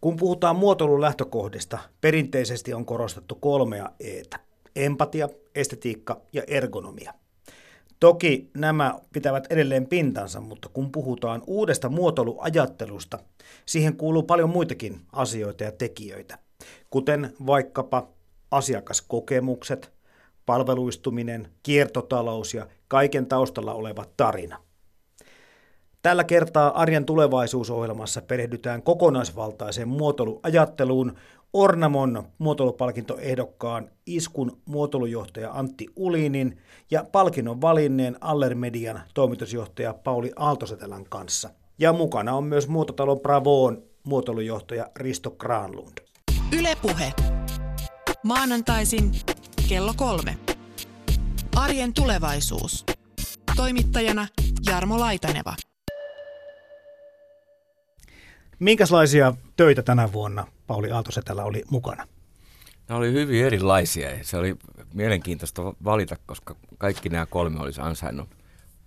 Kun puhutaan muotoilun lähtökohdista, perinteisesti on korostettu kolmea eetä. Empatia, estetiikka ja ergonomia. Toki nämä pitävät edelleen pintansa, mutta kun puhutaan uudesta muotoiluajattelusta, siihen kuuluu paljon muitakin asioita ja tekijöitä, kuten vaikkapa asiakaskokemukset, palveluistuminen, kiertotalous ja kaiken taustalla oleva tarina. Tällä kertaa Arjen tulevaisuusohjelmassa perehdytään kokonaisvaltaiseen muotoiluajatteluun Ornamon muotoilupalkintoehdokkaan Iskun muotoilujohtaja Antti Ulinin ja palkinnon valinneen Allermedian toimitusjohtaja Pauli Aaltosetelän kanssa. Ja mukana on myös muototalo Bravoon muotoilujohtaja Risto Granlund. Ylepuhe. Maanantaisin kello kolme. Arjen tulevaisuus. Toimittajana Jarmo Laitaneva. Minkälaisia töitä tänä vuonna Pauli Aaltosetällä oli mukana? Nämä oli hyvin erilaisia se oli mielenkiintoista valita, koska kaikki nämä kolme olisi ansainnut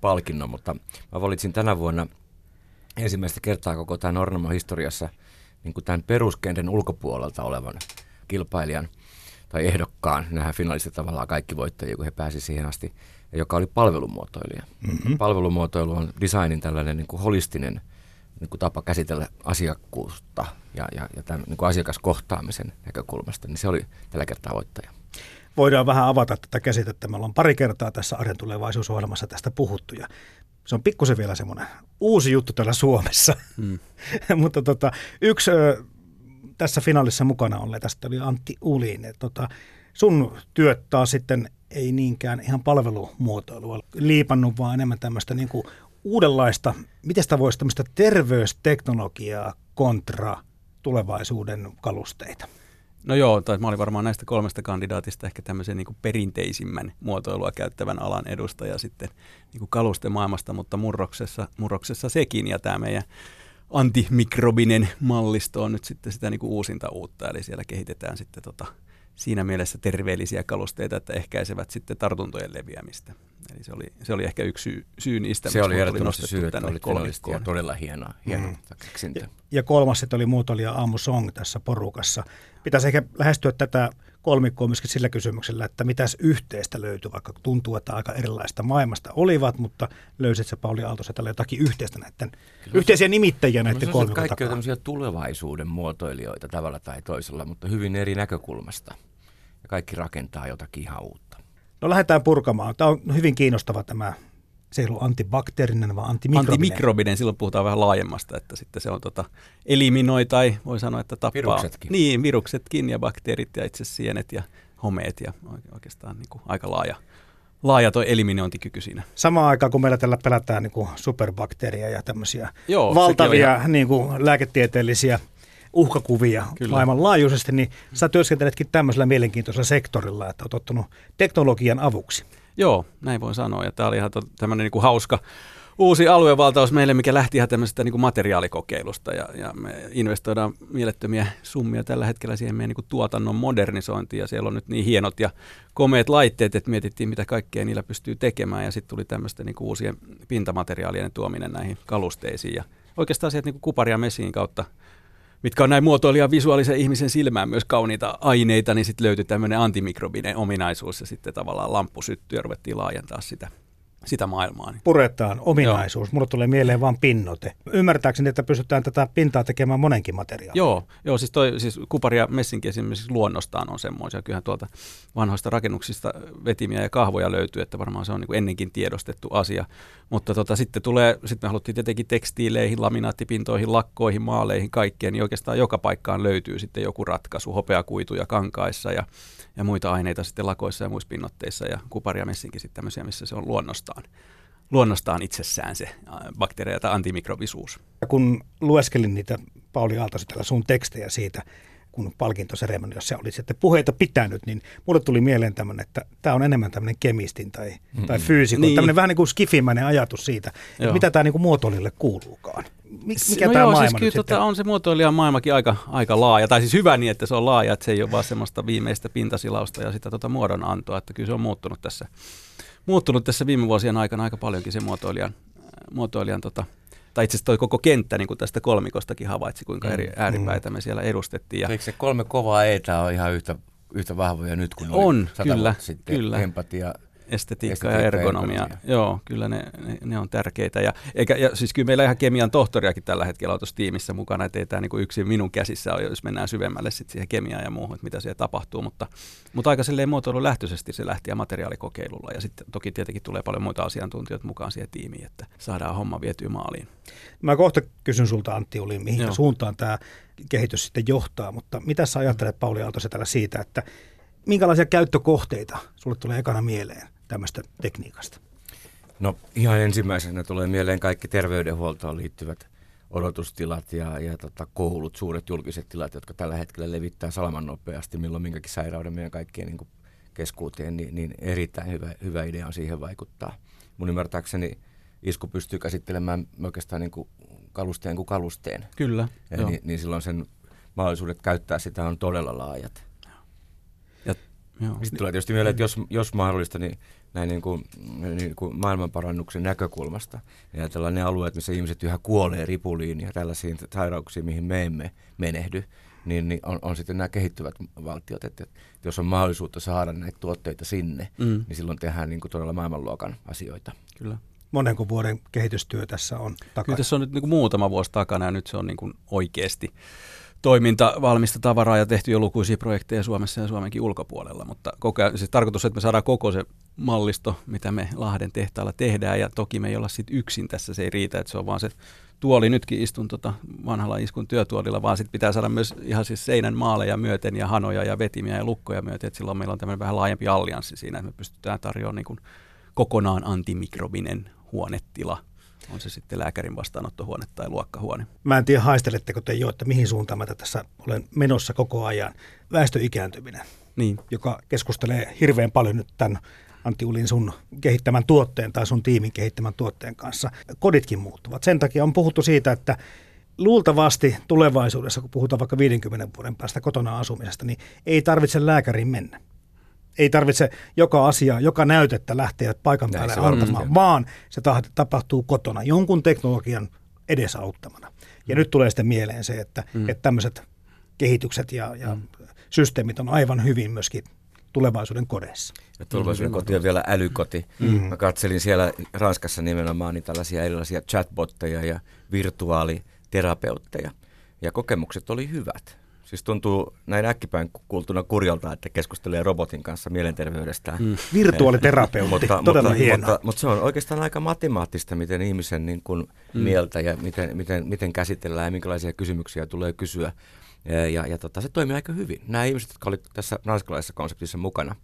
palkinnon, mutta mä valitsin tänä vuonna ensimmäistä kertaa koko tämän Ornamo-historiassa niin kuin tämän peruskentän ulkopuolelta olevan kilpailijan tai ehdokkaan. Nämähän finalistit tavallaan kaikki voittajia, kun he pääsivät siihen asti, joka oli palvelumuotoilija. Mm-hmm. Palvelumuotoilu on designin tällainen niin kuin holistinen niin kuin tapa käsitellä asiakkuutta ja, ja, ja tämän niin kuin asiakaskohtaamisen näkökulmasta, niin se oli tällä kertaa voittaja. Voidaan vähän avata tätä käsitettä. Meillä on pari kertaa tässä Arjen tulevaisuusohjelmassa tästä puhuttu ja se on pikkusen vielä semmoinen uusi juttu täällä Suomessa. Mm. Mutta tota, yksi ö, tässä finaalissa mukana oli, tästä oli Antti Ulin. Tota, sun työt taas sitten ei niinkään ihan palvelumuotoilua liipannut, vaan enemmän tämmöistä niin kuin uudenlaista, miten sitä voisi tämmöistä terveysteknologiaa kontra tulevaisuuden kalusteita? No joo, tai mä olin varmaan näistä kolmesta kandidaatista ehkä tämmöisen niin perinteisimmän muotoilua käyttävän alan edustaja sitten niin kalustemaailmasta, mutta murroksessa, murroksessa sekin ja tämä meidän antimikrobinen mallisto on nyt sitten sitä niin uusinta uutta, eli siellä kehitetään sitten tota, siinä mielessä terveellisiä kalusteita, että ehkäisevät sitten tartuntojen leviämistä. Eli se oli, se oli ehkä yksi syy, syy niistä, se oli ehdottomasti syy, että oli kolmikkoon. todella hieno, hieno mm. keksintö. Ja, ja kolmas sitten oli muotoilija Aamu Song tässä porukassa. Pitäisi ehkä lähestyä tätä kolmikkoa myöskin sillä kysymyksellä, että mitäs yhteistä löytyy, vaikka tuntuu, että aika erilaista maailmasta olivat, mutta löysit se Pauli Aaltosetällä jotakin yhteistä näiden, Kyllä yhteisiä nimittäjiä näiden kolmikon Kaikki on tämmöisiä tulevaisuuden muotoilijoita tavalla tai toisella, mutta hyvin eri näkökulmasta. Kaikki rakentaa jotakin ihan uutta. No lähdetään purkamaan. Tämä on hyvin kiinnostava tämä se ei ollut antibakteerinen, vaan antimikrobinen. Antimikrobinen, silloin puhutaan vähän laajemmasta, että sitten se on tota, eliminoi tai voi sanoa, että tappaa. Viruksetkin. Niin, viruksetkin ja bakteerit ja itse sienet ja homeet ja oikeastaan niin kuin aika laaja, laaja tuo eliminointikyky siinä. Samaan aikaan, kun meillä tällä pelätään niin kuin superbakteeria ja tämmöisiä Joo, valtavia ihan... niin kuin lääketieteellisiä uhkakuvia Kyllä. maailmanlaajuisesti, niin sä työskenteletkin tämmöisellä mielenkiintoisella sektorilla, että olet ottanut teknologian avuksi. Joo, näin voi sanoa. Ja tämä oli ihan tämmöinen niin kuin hauska uusi aluevaltaus meille, mikä lähti ihan tämmöisestä niin kuin materiaalikokeilusta. Ja, ja me investoidaan mielettömiä summia tällä hetkellä siihen meidän niin kuin tuotannon modernisointiin. Ja siellä on nyt niin hienot ja komeet laitteet, että mietittiin, mitä kaikkea niillä pystyy tekemään. Ja sitten tuli tämmöistä niin kuin uusien pintamateriaalien tuominen näihin kalusteisiin. Ja oikeastaan sieltä niin kuin kuparia mesiin kautta mitkä on näin muotoilija visuaalisen ihmisen silmään myös kauniita aineita, niin sitten löytyi tämmöinen antimikrobinen ominaisuus ja sitten tavallaan lamppu syttyi ja ruvettiin laajentaa sitä sitä maailmaa. Puretaan ominaisuus. Joo. Mulle tulee mieleen vain pinnote. Ymmärtääkseni, että pystytään tätä pintaa tekemään monenkin materiaalin. Joo, joo siis, toi, siis kupari ja messinki esimerkiksi luonnostaan on semmoisia. Kyllähän tuolta vanhoista rakennuksista vetimiä ja kahvoja löytyy, että varmaan se on niin ennenkin tiedostettu asia. Mutta tota, sitten tulee, sitten me haluttiin tietenkin tekstiileihin, laminaattipintoihin, lakkoihin, maaleihin, kaikkeen, niin oikeastaan joka paikkaan löytyy sitten joku ratkaisu, hopeakuituja kankaissa ja, ja muita aineita sitten lakoissa ja muissa pinnotteissa ja kupari ja messinkin sitten tämmöisiä, missä se on luonnostaan luonnostaan itsessään se bakteeria tai antimikrobisuus. Kun lueskelin niitä Pauli Aaltosetellä sun tekstejä siitä, kun palkintoseremoniassa oli sitten puheita pitänyt, niin mulle tuli mieleen tämmöinen, että tämä on enemmän tämmöinen kemistin tai, mm-hmm. tai fyysikon, niin. tämmöinen vähän niin kuin skifimäinen ajatus siitä, että mitä tämä niin kuin muotoilijalle kuuluukaan. Mikä no tämä joo, siis kyllä tota, on se muotoilijan maailmakin aika, aika laaja, tai siis hyvä niin, että se on laaja, että se ei ole vaan semmoista viimeistä pintasilausta ja sitä tota muodonantoa, että kyllä se on muuttunut tässä, muuttunut tässä viime vuosien aikana aika paljonkin se muotoilijan, muotoilijan tota, tai itse asiassa toi koko kenttä niin kuin tästä kolmikostakin havaitsi, kuinka eri Mm. ääripäitä me siellä edustettiin. Ja Eikö se kolme kovaa eetä on ihan yhtä, yhtä vahvoja nyt kuin oli On, sata kyllä, sitten? kyllä. Empatia. Estetiikka, Estetiikka ja ja ergonomia. ergonomia. Joo, kyllä ne, ne, ne on tärkeitä. Ja, eikä, ja siis kyllä meillä ihan kemian tohtoriakin tällä hetkellä on tuossa tiimissä mukana, että ei tämä niin yksin minun käsissä ole, jos mennään syvemmälle sit siihen kemiaan ja muuhun, että mitä siellä tapahtuu. Mutta, mutta aika silleen muotoilulähtöisesti se lähti ja materiaalikokeilulla. Ja sitten toki tietenkin tulee paljon muita asiantuntijoita mukaan siihen tiimiin, että saadaan homma vietyä maaliin. Mä kohta kysyn sulta Antti Uli, mihin Joo. suuntaan tämä kehitys sitten johtaa, mutta mitä sä ajattelet Pauli Aaltosetällä siitä, että minkälaisia käyttökohteita sulle tulee ekana mieleen tämmöistä tekniikasta? No ihan ensimmäisenä tulee mieleen kaikki terveydenhuoltoon liittyvät odotustilat ja, ja tota, koulut, suuret julkiset tilat, jotka tällä hetkellä levittää salaman nopeasti, milloin minkäkin sairauden meidän kaikkien niin keskuuteen, niin, niin erittäin hyvä, hyvä idea on siihen vaikuttaa. Mun ymmärtääkseni isku pystyy käsittelemään oikeastaan niin kuin kalusteen kuin kalusteen, Kyllä. ja joo. niin, niin silloin sen mahdollisuudet käyttää sitä on todella laajat. Ja, joo. Sitten tulee tietysti mieleen, että jos, jos mahdollista, niin näin niin kuin, niin kuin maailmanparannuksen näkökulmasta. Ja ajatellaan ne alueet, missä ihmiset yhä kuolee ripuliin ja tällaisiin sairauksiin, mihin me emme menehdy, niin, niin on, on sitten nämä kehittyvät valtiot. Että, että jos on mahdollisuutta saada näitä tuotteita sinne, Mm, niin silloin tehdään niin kuin todella maailmanluokan asioita. kyllä. Monenko vuoden kehitystyö tässä on Kyllä takana? tässä on nyt niin kuin muutama vuosi takana ja nyt se on niin kuin oikeasti toiminta, valmista tavaraa ja tehty jo lukuisia projekteja Suomessa ja Suomenkin ulkopuolella, mutta koko ajan, siis tarkoitus, että me saadaan koko se mallisto, mitä me Lahden tehtaalla tehdään ja toki me ei olla sit yksin tässä, se ei riitä, että se on vaan se tuoli, nytkin istun tota vanhalla iskun työtuolilla, vaan sitten pitää saada myös ihan siis seinän maaleja myöten ja hanoja ja vetimiä ja lukkoja myöten, että silloin meillä on tämmöinen vähän laajempi allianssi siinä, että me pystytään tarjoamaan niin kuin kokonaan antimikrobinen huonetila, on se sitten lääkärin vastaanottohuone tai luokkahuone. Mä en tiedä, haisteletteko te jo, että mihin suuntaan mä tässä olen menossa koko ajan. Väestön ikääntyminen, Niin, joka keskustelee hirveän paljon nyt tämän Antti Ulin sun kehittämän tuotteen tai sun tiimin kehittämän tuotteen kanssa. Koditkin muuttuvat. Sen takia on puhuttu siitä, että luultavasti tulevaisuudessa, kun puhutaan vaikka 50 vuoden päästä kotona asumisesta, niin ei tarvitse lääkäriin mennä. Ei tarvitse joka asia, joka näytettä lähteä paikan päälle antamaan, on. vaan se ta- tapahtuu kotona jonkun teknologian edesauttamana. Ja nyt tulee sitten mieleen se, että, mm. että tämmöiset kehitykset ja, ja mm. systeemit on aivan hyvin myöskin tulevaisuuden kodeissa. Ja tulevaisuuden koti on vielä älykoti. Mm. Mä katselin siellä Ranskassa nimenomaan niin tällaisia erilaisia chatbotteja ja virtuaaliterapeutteja. Ja kokemukset oli hyvät. Siis tuntuu näin äkkipäin kuultuna kurjalta, että keskustelee robotin kanssa mielenterveydestään. Mm. Virtuaaliterapeutti, mutta, todella mutta, hienoa. mutta, mutta se on oikeastaan aika matemaattista, miten ihmisen niin kuin mm. mieltä ja miten, miten, miten käsitellään ja minkälaisia kysymyksiä tulee kysyä. Ja, ja, ja tota, se toimii aika hyvin. Nämä ihmiset, jotka olivat tässä ranskalaisessa konseptissa mukana,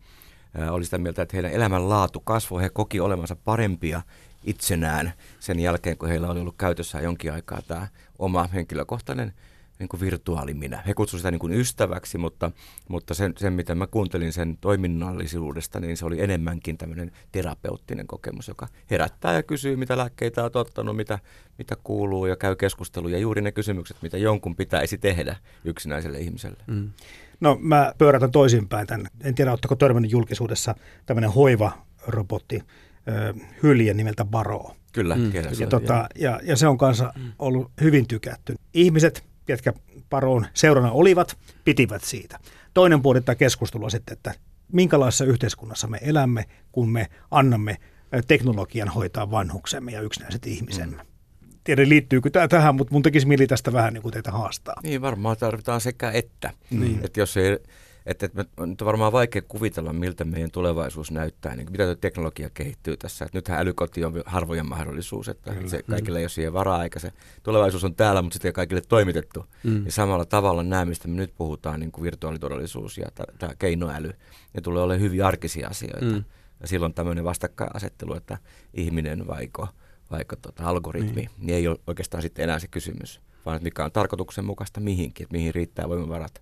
oli sitä mieltä, että heidän elämänlaatu kasvoi. He koki olevansa parempia itsenään sen jälkeen, kun heillä oli ollut käytössä jonkin aikaa tämä oma henkilökohtainen niin kuin virtuaaliminä. He kutsuivat sitä niin kuin ystäväksi, mutta, mutta sen, sen, mitä mä kuuntelin sen toiminnallisuudesta, niin se oli enemmänkin tämmöinen terapeuttinen kokemus, joka herättää ja kysyy, mitä lääkkeitä on ottanut, mitä, mitä kuuluu ja käy keskusteluja. Juuri ne kysymykset, mitä jonkun pitäisi tehdä yksinäiselle ihmiselle. mm. No mä pyörätän toisinpäin tämän. En tiedä, oletteko törmännyt julkisuudessa tämmöinen hoivarobotti, hylje nimeltä Baro. Kyllä, Mm, mm, Ja, tota, ja, ja se on kanssa ollut hyvin tykätty. Ihmiset, jotka Baroon seurana olivat, pitivät siitä. Toinen puoli tätä keskustelua sitten, että minkälaisessa yhteiskunnassa me elämme, kun me annamme teknologian hoitaa vanhuksemme ja yksinäiset ihmisemme. Mm. Tiedän, liittyykö tämä tähän, mutta mun tekisi mieli tästä vähän niin kuin teitä haastaa. Niin, varmaan tarvitaan sekä että. Niin. Että jos ei, että, että me, nyt on varmaan vaikea kuvitella, miltä meidän tulevaisuus näyttää, niin mitä teknologia kehittyy tässä. Että nythän älykoti on harvojen mahdollisuus, että Kyllä. se kaikille ei ole siihen varaa, eikä se tulevaisuus on täällä, mutta sitten ei kaikille toimitettu. Mm. Ja samalla tavalla nämä, mistä me nyt puhutaan, niin kuin virtuaalitodellisuus ja tämä keinoäly, ne tulee olemaan hyvin arkisia asioita. Mm. Mm. Ja silloin tämmöinen vastakkainasettelu, että ihminen vaiko, vaiko tota algoritmi, niin. niin ei ole oikeastaan sitten enää se kysymys, vaan että mikä on tarkoituksenmukaista mihinkin, että mihin riittää voimavarat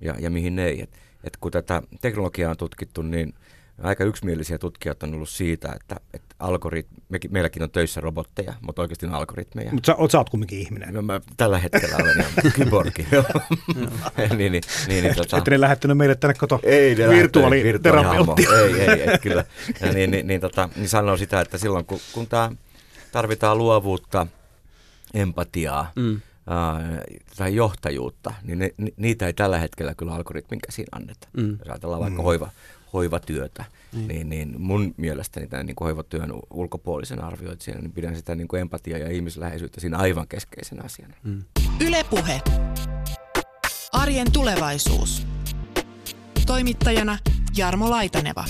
ja, ja mihin ei. Et, et kun tätä teknologiaa on tutkittu, niin aika yksimielisiä tutkijat on ollut siitä, että, että algoritmi, mekin, meilläkin on töissä robotteja, mutta oikeasti on algoritmeja. Mutta sä, oot- sä oot kumminkin ihminen. No, mä tällä hetkellä olen ihan kyborgi. niin, niin, niin, niin, tota, Että ne lähettänyt meille tänne koto ei ne virtuaaliterapeutti. Ei, ei, et kyllä. Ja niin, niin, niin, tota, niin sanoo sitä, että silloin kun, kun tää tarvitaan luovuutta empatiaa mm. Tai johtajuutta, niin ne, niitä ei tällä hetkellä kyllä algoritmin käsiin anneta. Mm. Jos ajatellaan vaikka mm. hoiva, hoivatyötä, niin. Niin, niin mun mielestäni tämän niin kuin hoivatyön ulkopuolisen arvioitsijana, niin pidän sitä niin kuin empatia ja ihmisläheisyyttä siinä aivan keskeisen asiana. Mm. Ylepuhe. Arjen tulevaisuus. Toimittajana Jarmo Laitaneva.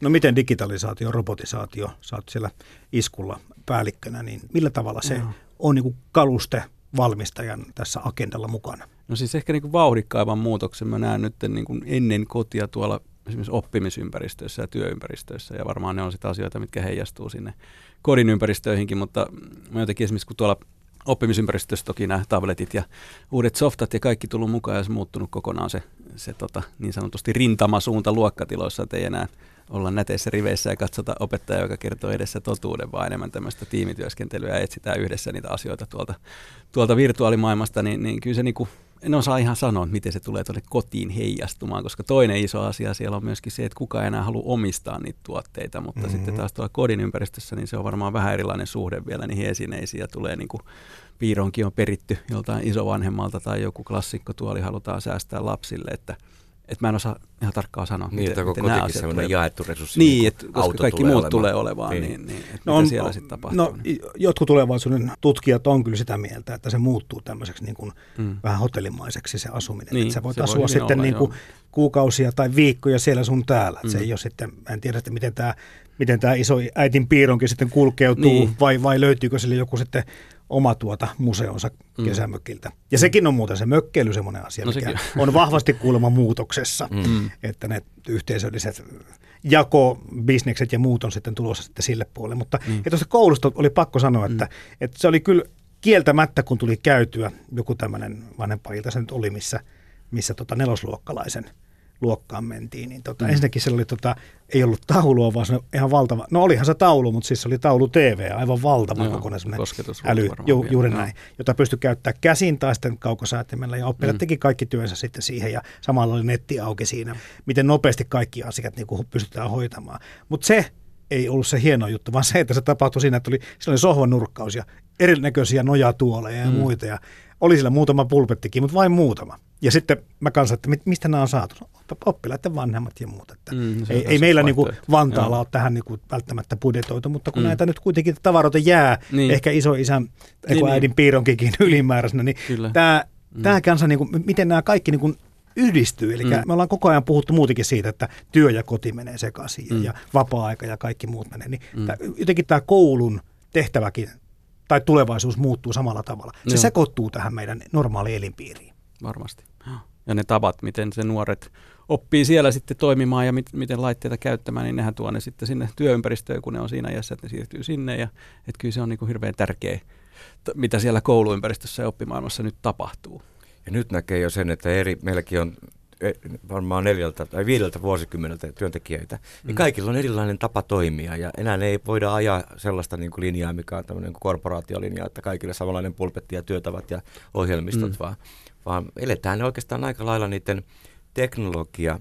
No miten digitalisaatio, robotisaatio, sä oot siellä iskulla päällikkönä, niin millä tavalla se no. on niin kuin kaluste valmistajan tässä agendalla mukana? No siis ehkä niin kuin vauhdikkaavan muutoksen mä näen nyt niin kuin ennen kotia tuolla esimerkiksi oppimisympäristöissä ja työympäristöissä, ja varmaan ne on sitä asioita, mitkä heijastuu sinne kodin ympäristöihinkin, mutta mä jotenkin esimerkiksi kun tuolla oppimisympäristössä toki nämä tabletit ja uudet softat ja kaikki tullut mukaan ja se muuttunut kokonaan se, se tota, niin sanotusti rintamasuunta luokkatiloissa, että ei enää olla näteissä riveissä ja katsota opettajaa, joka kertoo edessä totuuden, vaan enemmän tämmöistä tiimityöskentelyä ja etsitään yhdessä niitä asioita tuolta, tuolta virtuaalimaailmasta, niin, niin kyllä se niinku, en osaa ihan sanoa, miten se tulee tuonne kotiin heijastumaan, koska toinen iso asia siellä on myöskin se, että kuka ei enää halua omistaa niitä tuotteita, mutta mm-hmm. sitten taas tuolla kodin ympäristössä, niin se on varmaan vähän erilainen suhde vielä niihin esineisiin ja tulee niin kuin piironkin on peritty joltain isovanhemmalta tai joku klassikko tuoli halutaan säästää lapsille, että – että mä en osaa ihan tarkkaan sanoa, niin, miten, miten nämä asiat tulee. jaettu resurssi. Niin, että koska kaikki tulee muut olemaan. tulee olemaan, niin, niin, niin että no on, siellä sitten tapahtuu. No, niin. jotkut tulevaisuuden tutkijat on kyllä sitä mieltä, että se muuttuu tämmöiseksi niin kuin mm. vähän hotellimaiseksi se asuminen. Niin, että sä voit asua voi sitten olla, niin kuin kuukausia tai viikkoja siellä sun täällä. Mm. Se ei ole sitten, en tiedä, että miten tämä miten tämä iso äitin piironkin sitten kulkeutuu, niin. vai, vai löytyykö sille joku sitten oma tuota museonsa mm. kesämökiltä. Ja sekin on muuten se mökkeily semmoinen asia, no, mikä on vahvasti kuulemma muutoksessa, mm. että ne yhteisölliset jakobisnekset ja muut on sitten tulossa sitten sille puolelle. Mutta mm. tuosta koulusta oli pakko sanoa, että, mm. että se oli kyllä kieltämättä, kun tuli käytyä joku tämmöinen vanhempa ilta se nyt oli, missä, missä tota nelosluokkalaisen – luokkaan mentiin, niin tota, mm. ensinnäkin se oli, tota, ei ollut taulua, vaan se ihan valtava, no olihan se taulu, mutta siis se oli taulu TV, aivan valtava Joo, kokonainen äly, ju, juuri näin, jota pystyi käyttämään käsin tai sitten kaukosäätimellä, ja oppilaat mm. teki kaikki työnsä sitten siihen, ja samalla oli netti auki siinä, miten nopeasti kaikki asiat niin kuin pystytään hoitamaan. Mutta se ei ollut se hieno juttu, vaan se, että se tapahtui siinä, että oli, siinä oli sohvan nurkkaus ja erinäköisiä nojatuoleja ja mm. muita, ja oli sillä muutama pulpettikin, mutta vain muutama. Ja sitten mä kanssa, että mistä nämä on saatu? Oppilaiden vanhemmat ja muut. Että mm, ei, ei meillä niin kuin Vantaalla Joo. ole tähän niin kuin välttämättä budjetoitu, mutta kun mm. näitä nyt kuitenkin tavaroita jää, niin. ehkä iso isän, niin, äidin niin. piironkikin ylimääräisenä, niin Kyllä. tämä, mm. tämä kanssa, niin kuin, miten nämä kaikki niin kuin yhdistyy. Eli mm. me ollaan koko ajan puhuttu muutenkin siitä, että työ ja koti menee sekaisin mm. ja vapaa-aika ja kaikki muut menee. Niin mm. tämä, jotenkin tämä koulun tehtäväkin tai tulevaisuus muuttuu samalla tavalla. Se Joo. sekoittuu tähän meidän normaaliin elinpiiriin. Varmasti. Ja ne tavat, miten se nuoret oppii siellä sitten toimimaan ja mit, miten laitteita käyttämään, niin nehän tuo ne sitten sinne työympäristöön, kun ne on siinä iässä, että ne siirtyy sinne. Ja että kyllä se on niin kuin hirveän tärkeä, mitä siellä kouluympäristössä ja oppimaailmassa nyt tapahtuu. Ja nyt näkee jo sen, että eri, meilläkin on varmaan neljältä tai viideltä vuosikymmeneltä työntekijöitä, niin mm. kaikilla on erilainen tapa toimia ja enää ei voida ajaa sellaista niin kuin linjaa, mikä on tämmöinen korporaatiolinja, että kaikille samanlainen pulpetti ja työtavat ja ohjelmistot, mm. vaan, vaan eletään oikeastaan aika lailla niiden teknologia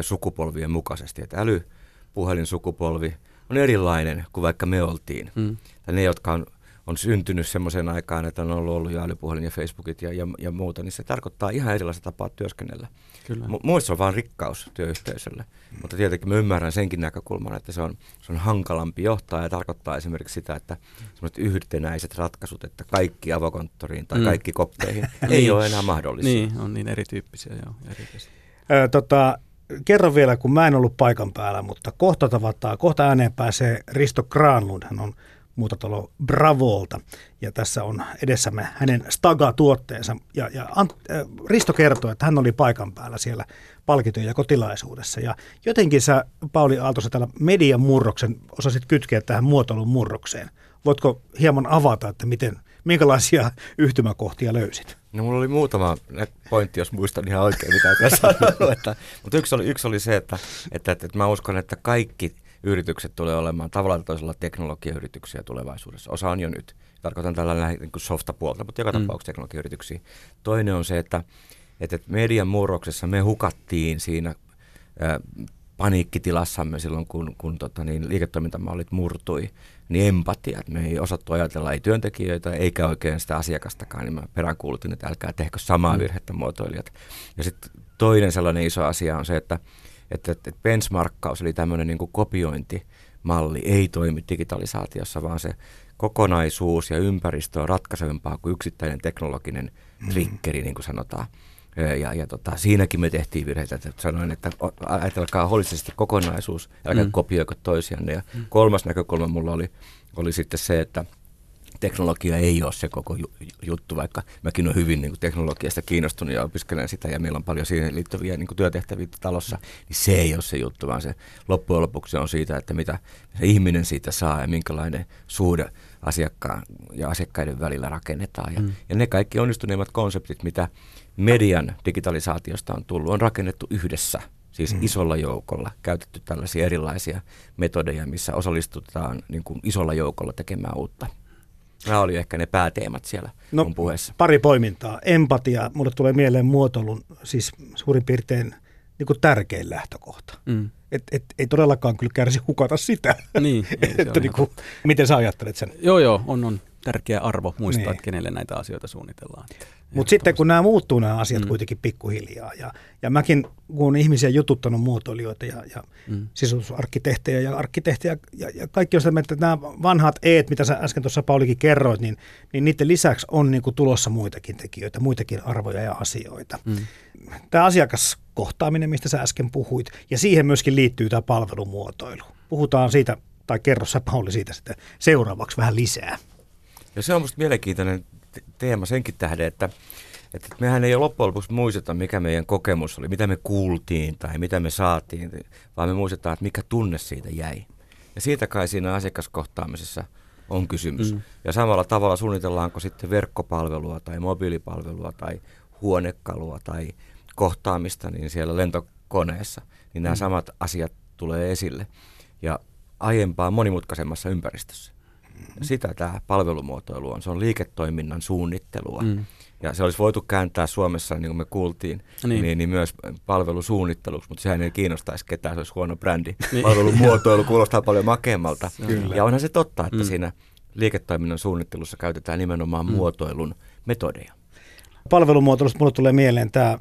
sukupolvien mukaisesti, että älypuhelinsukupolvi on erilainen kuin vaikka me oltiin. Mm. Ne, jotka on on syntynyt semmoiseen aikaan, että on ollut, ollut jäälypuhelin ja Facebookit ja, ja, ja muuta, niin se tarkoittaa ihan erilaista tapaa työskennellä. Kyllä. M- muissa on vain rikkaus työyhteisölle, mm. mutta tietenkin mä ymmärrän senkin näkökulman, että se on, se on hankalampi johtaa ja tarkoittaa esimerkiksi sitä, että semmoiset yhtenäiset ratkaisut, että kaikki avokonttoriin tai mm. kaikki koppeihin ei niin. ole enää mahdollisia. Niin, on niin erityyppisiä joo, erityisesti. Ö, tota, kerro vielä, kun mä en ollut paikan päällä, mutta kohta tavataan, kohta ääneen pääsee Risto Granlund, hän on muutatalo Bravolta. Ja tässä on edessämme hänen Staga-tuotteensa. Ja, ja Ant, äh, Risto kertoo, että hän oli paikan päällä siellä palkintojen kotilaisuudessa. Ja jotenkin sä, Pauli Aaltosa, täällä median murroksen osasit kytkeä tähän muotoilun murrokseen. Voitko hieman avata, että miten, minkälaisia yhtymäkohtia löysit? No mulla oli muutama pointti, jos muistan ihan oikein, mitä tässä että, Mutta yksi oli, yksi oli se, että, että, että, että mä uskon, että kaikki – yritykset tulee olemaan tavallaan toisella teknologiayrityksiä tulevaisuudessa. Osa on jo nyt. Tarkoitan tällä niin kuin softapuolta, mutta joka mm. tapauksessa teknologiayrityksiä. Toinen on se, että, että median murroksessa me hukattiin siinä ää, paniikkitilassamme silloin, kun, kun tota, niin, liiketoimintamallit murtui, niin empatia, että me ei osattu ajatella ei työntekijöitä eikä oikein sitä asiakastakaan, niin mä peräänkuulutin, että älkää tehkö samaa mm. virhettä muotoilijat. Ja sitten toinen sellainen iso asia on se, että, että, että benchmarkkaus, eli tämmöinen niin kuin kopiointimalli ei toimi digitalisaatiossa, vaan se kokonaisuus ja ympäristö on ratkaisevempaa kuin yksittäinen teknologinen mm. triggeri, niin kuin sanotaan. Ja, ja tota, siinäkin me tehtiin virheitä. Että sanoin, että ajatelkaa holistisesti kokonaisuus, älkää mm. kopioiko toisianne. Ja mm. kolmas näkökulma mulla oli, oli sitten se, että teknologia ei ole se koko juttu, vaikka mäkin olen hyvin niin kuin teknologiasta kiinnostunut ja opiskelen sitä ja meillä on paljon siihen liittyviä niin kuin työtehtäviä talossa, niin se ei ole se juttu, vaan se loppujen lopuksi on siitä, että mitä se ihminen siitä saa ja minkälainen suhde asiakkaan ja asiakkaiden välillä rakennetaan. Ja, mm. ja ne kaikki onnistuneimmat konseptit, mitä median digitalisaatiosta on tullut, on rakennettu yhdessä, siis mm. isolla joukolla, käytetty tällaisia erilaisia metodeja, missä osallistutaan niin kuin isolla joukolla tekemään uutta. Nämä oli ehkä ne pääteemat siellä no, mun puheessa. Pari poimintaa. Empatia, mulle tulee mieleen muotoilun, siis suurin piirtein niin kuin tärkein lähtökohta. Mm. Et, et, ei todellakaan kyllä kärsi hukata sitä. Niin, ei, että niin kuin, miten sä ajattelet sen? Joo, joo, on, on tärkeä arvo muistaa, niin. että kenelle näitä asioita suunnitellaan. Mutta sitten kun nämä muuttuu nämä asiat mm. kuitenkin pikkuhiljaa, ja, ja mäkin kun olen ihmisiä jututtanut muotoilijoita ja, ja mm. sisustusarkkitehtejä ja arkkitehtejä, ja, ja kaikki on sitä, että nämä vanhat eet, mitä sä äsken tuossa Paulikin kerroit, niin, niin niiden lisäksi on niin kuin tulossa muitakin tekijöitä, muitakin arvoja ja asioita. Mm. Tämä asiakaskohtaaminen, mistä sä äsken puhuit, ja siihen myöskin liittyy tämä palvelumuotoilu. Puhutaan siitä, tai kerro sä Pauli siitä sitten seuraavaksi vähän lisää. Ja se on minusta mielenkiintoinen teema senkin tähden, että, että mehän ei loppujen lopuksi muisteta, mikä meidän kokemus oli, mitä me kuultiin tai mitä me saatiin, vaan me muistetaan, että mikä tunne siitä jäi. Ja siitä kai siinä asiakaskohtaamisessa on kysymys. Mm. Ja samalla tavalla suunnitellaanko sitten verkkopalvelua tai mobiilipalvelua tai huonekalua tai kohtaamista niin siellä lentokoneessa, niin nämä mm. samat asiat tulee esille. Ja aiempaa monimutkaisemmassa ympäristössä. Sitä tämä palvelumuotoilu on. Se on liiketoiminnan suunnittelua. Mm. Ja se olisi voitu kääntää Suomessa, niin kuin me kuultiin, niin, niin, niin myös palvelusuunnitteluksi, mutta sehän ei kiinnostaisi ketään, se olisi huono brändi. Niin. Palvelumuotoilu kuulostaa paljon makeammalta. Kyllä. Ja onhan se totta, että mm. siinä liiketoiminnan suunnittelussa käytetään nimenomaan mm. muotoilun metodeja. Palvelumuotoilusta mulle tulee mieleen tämä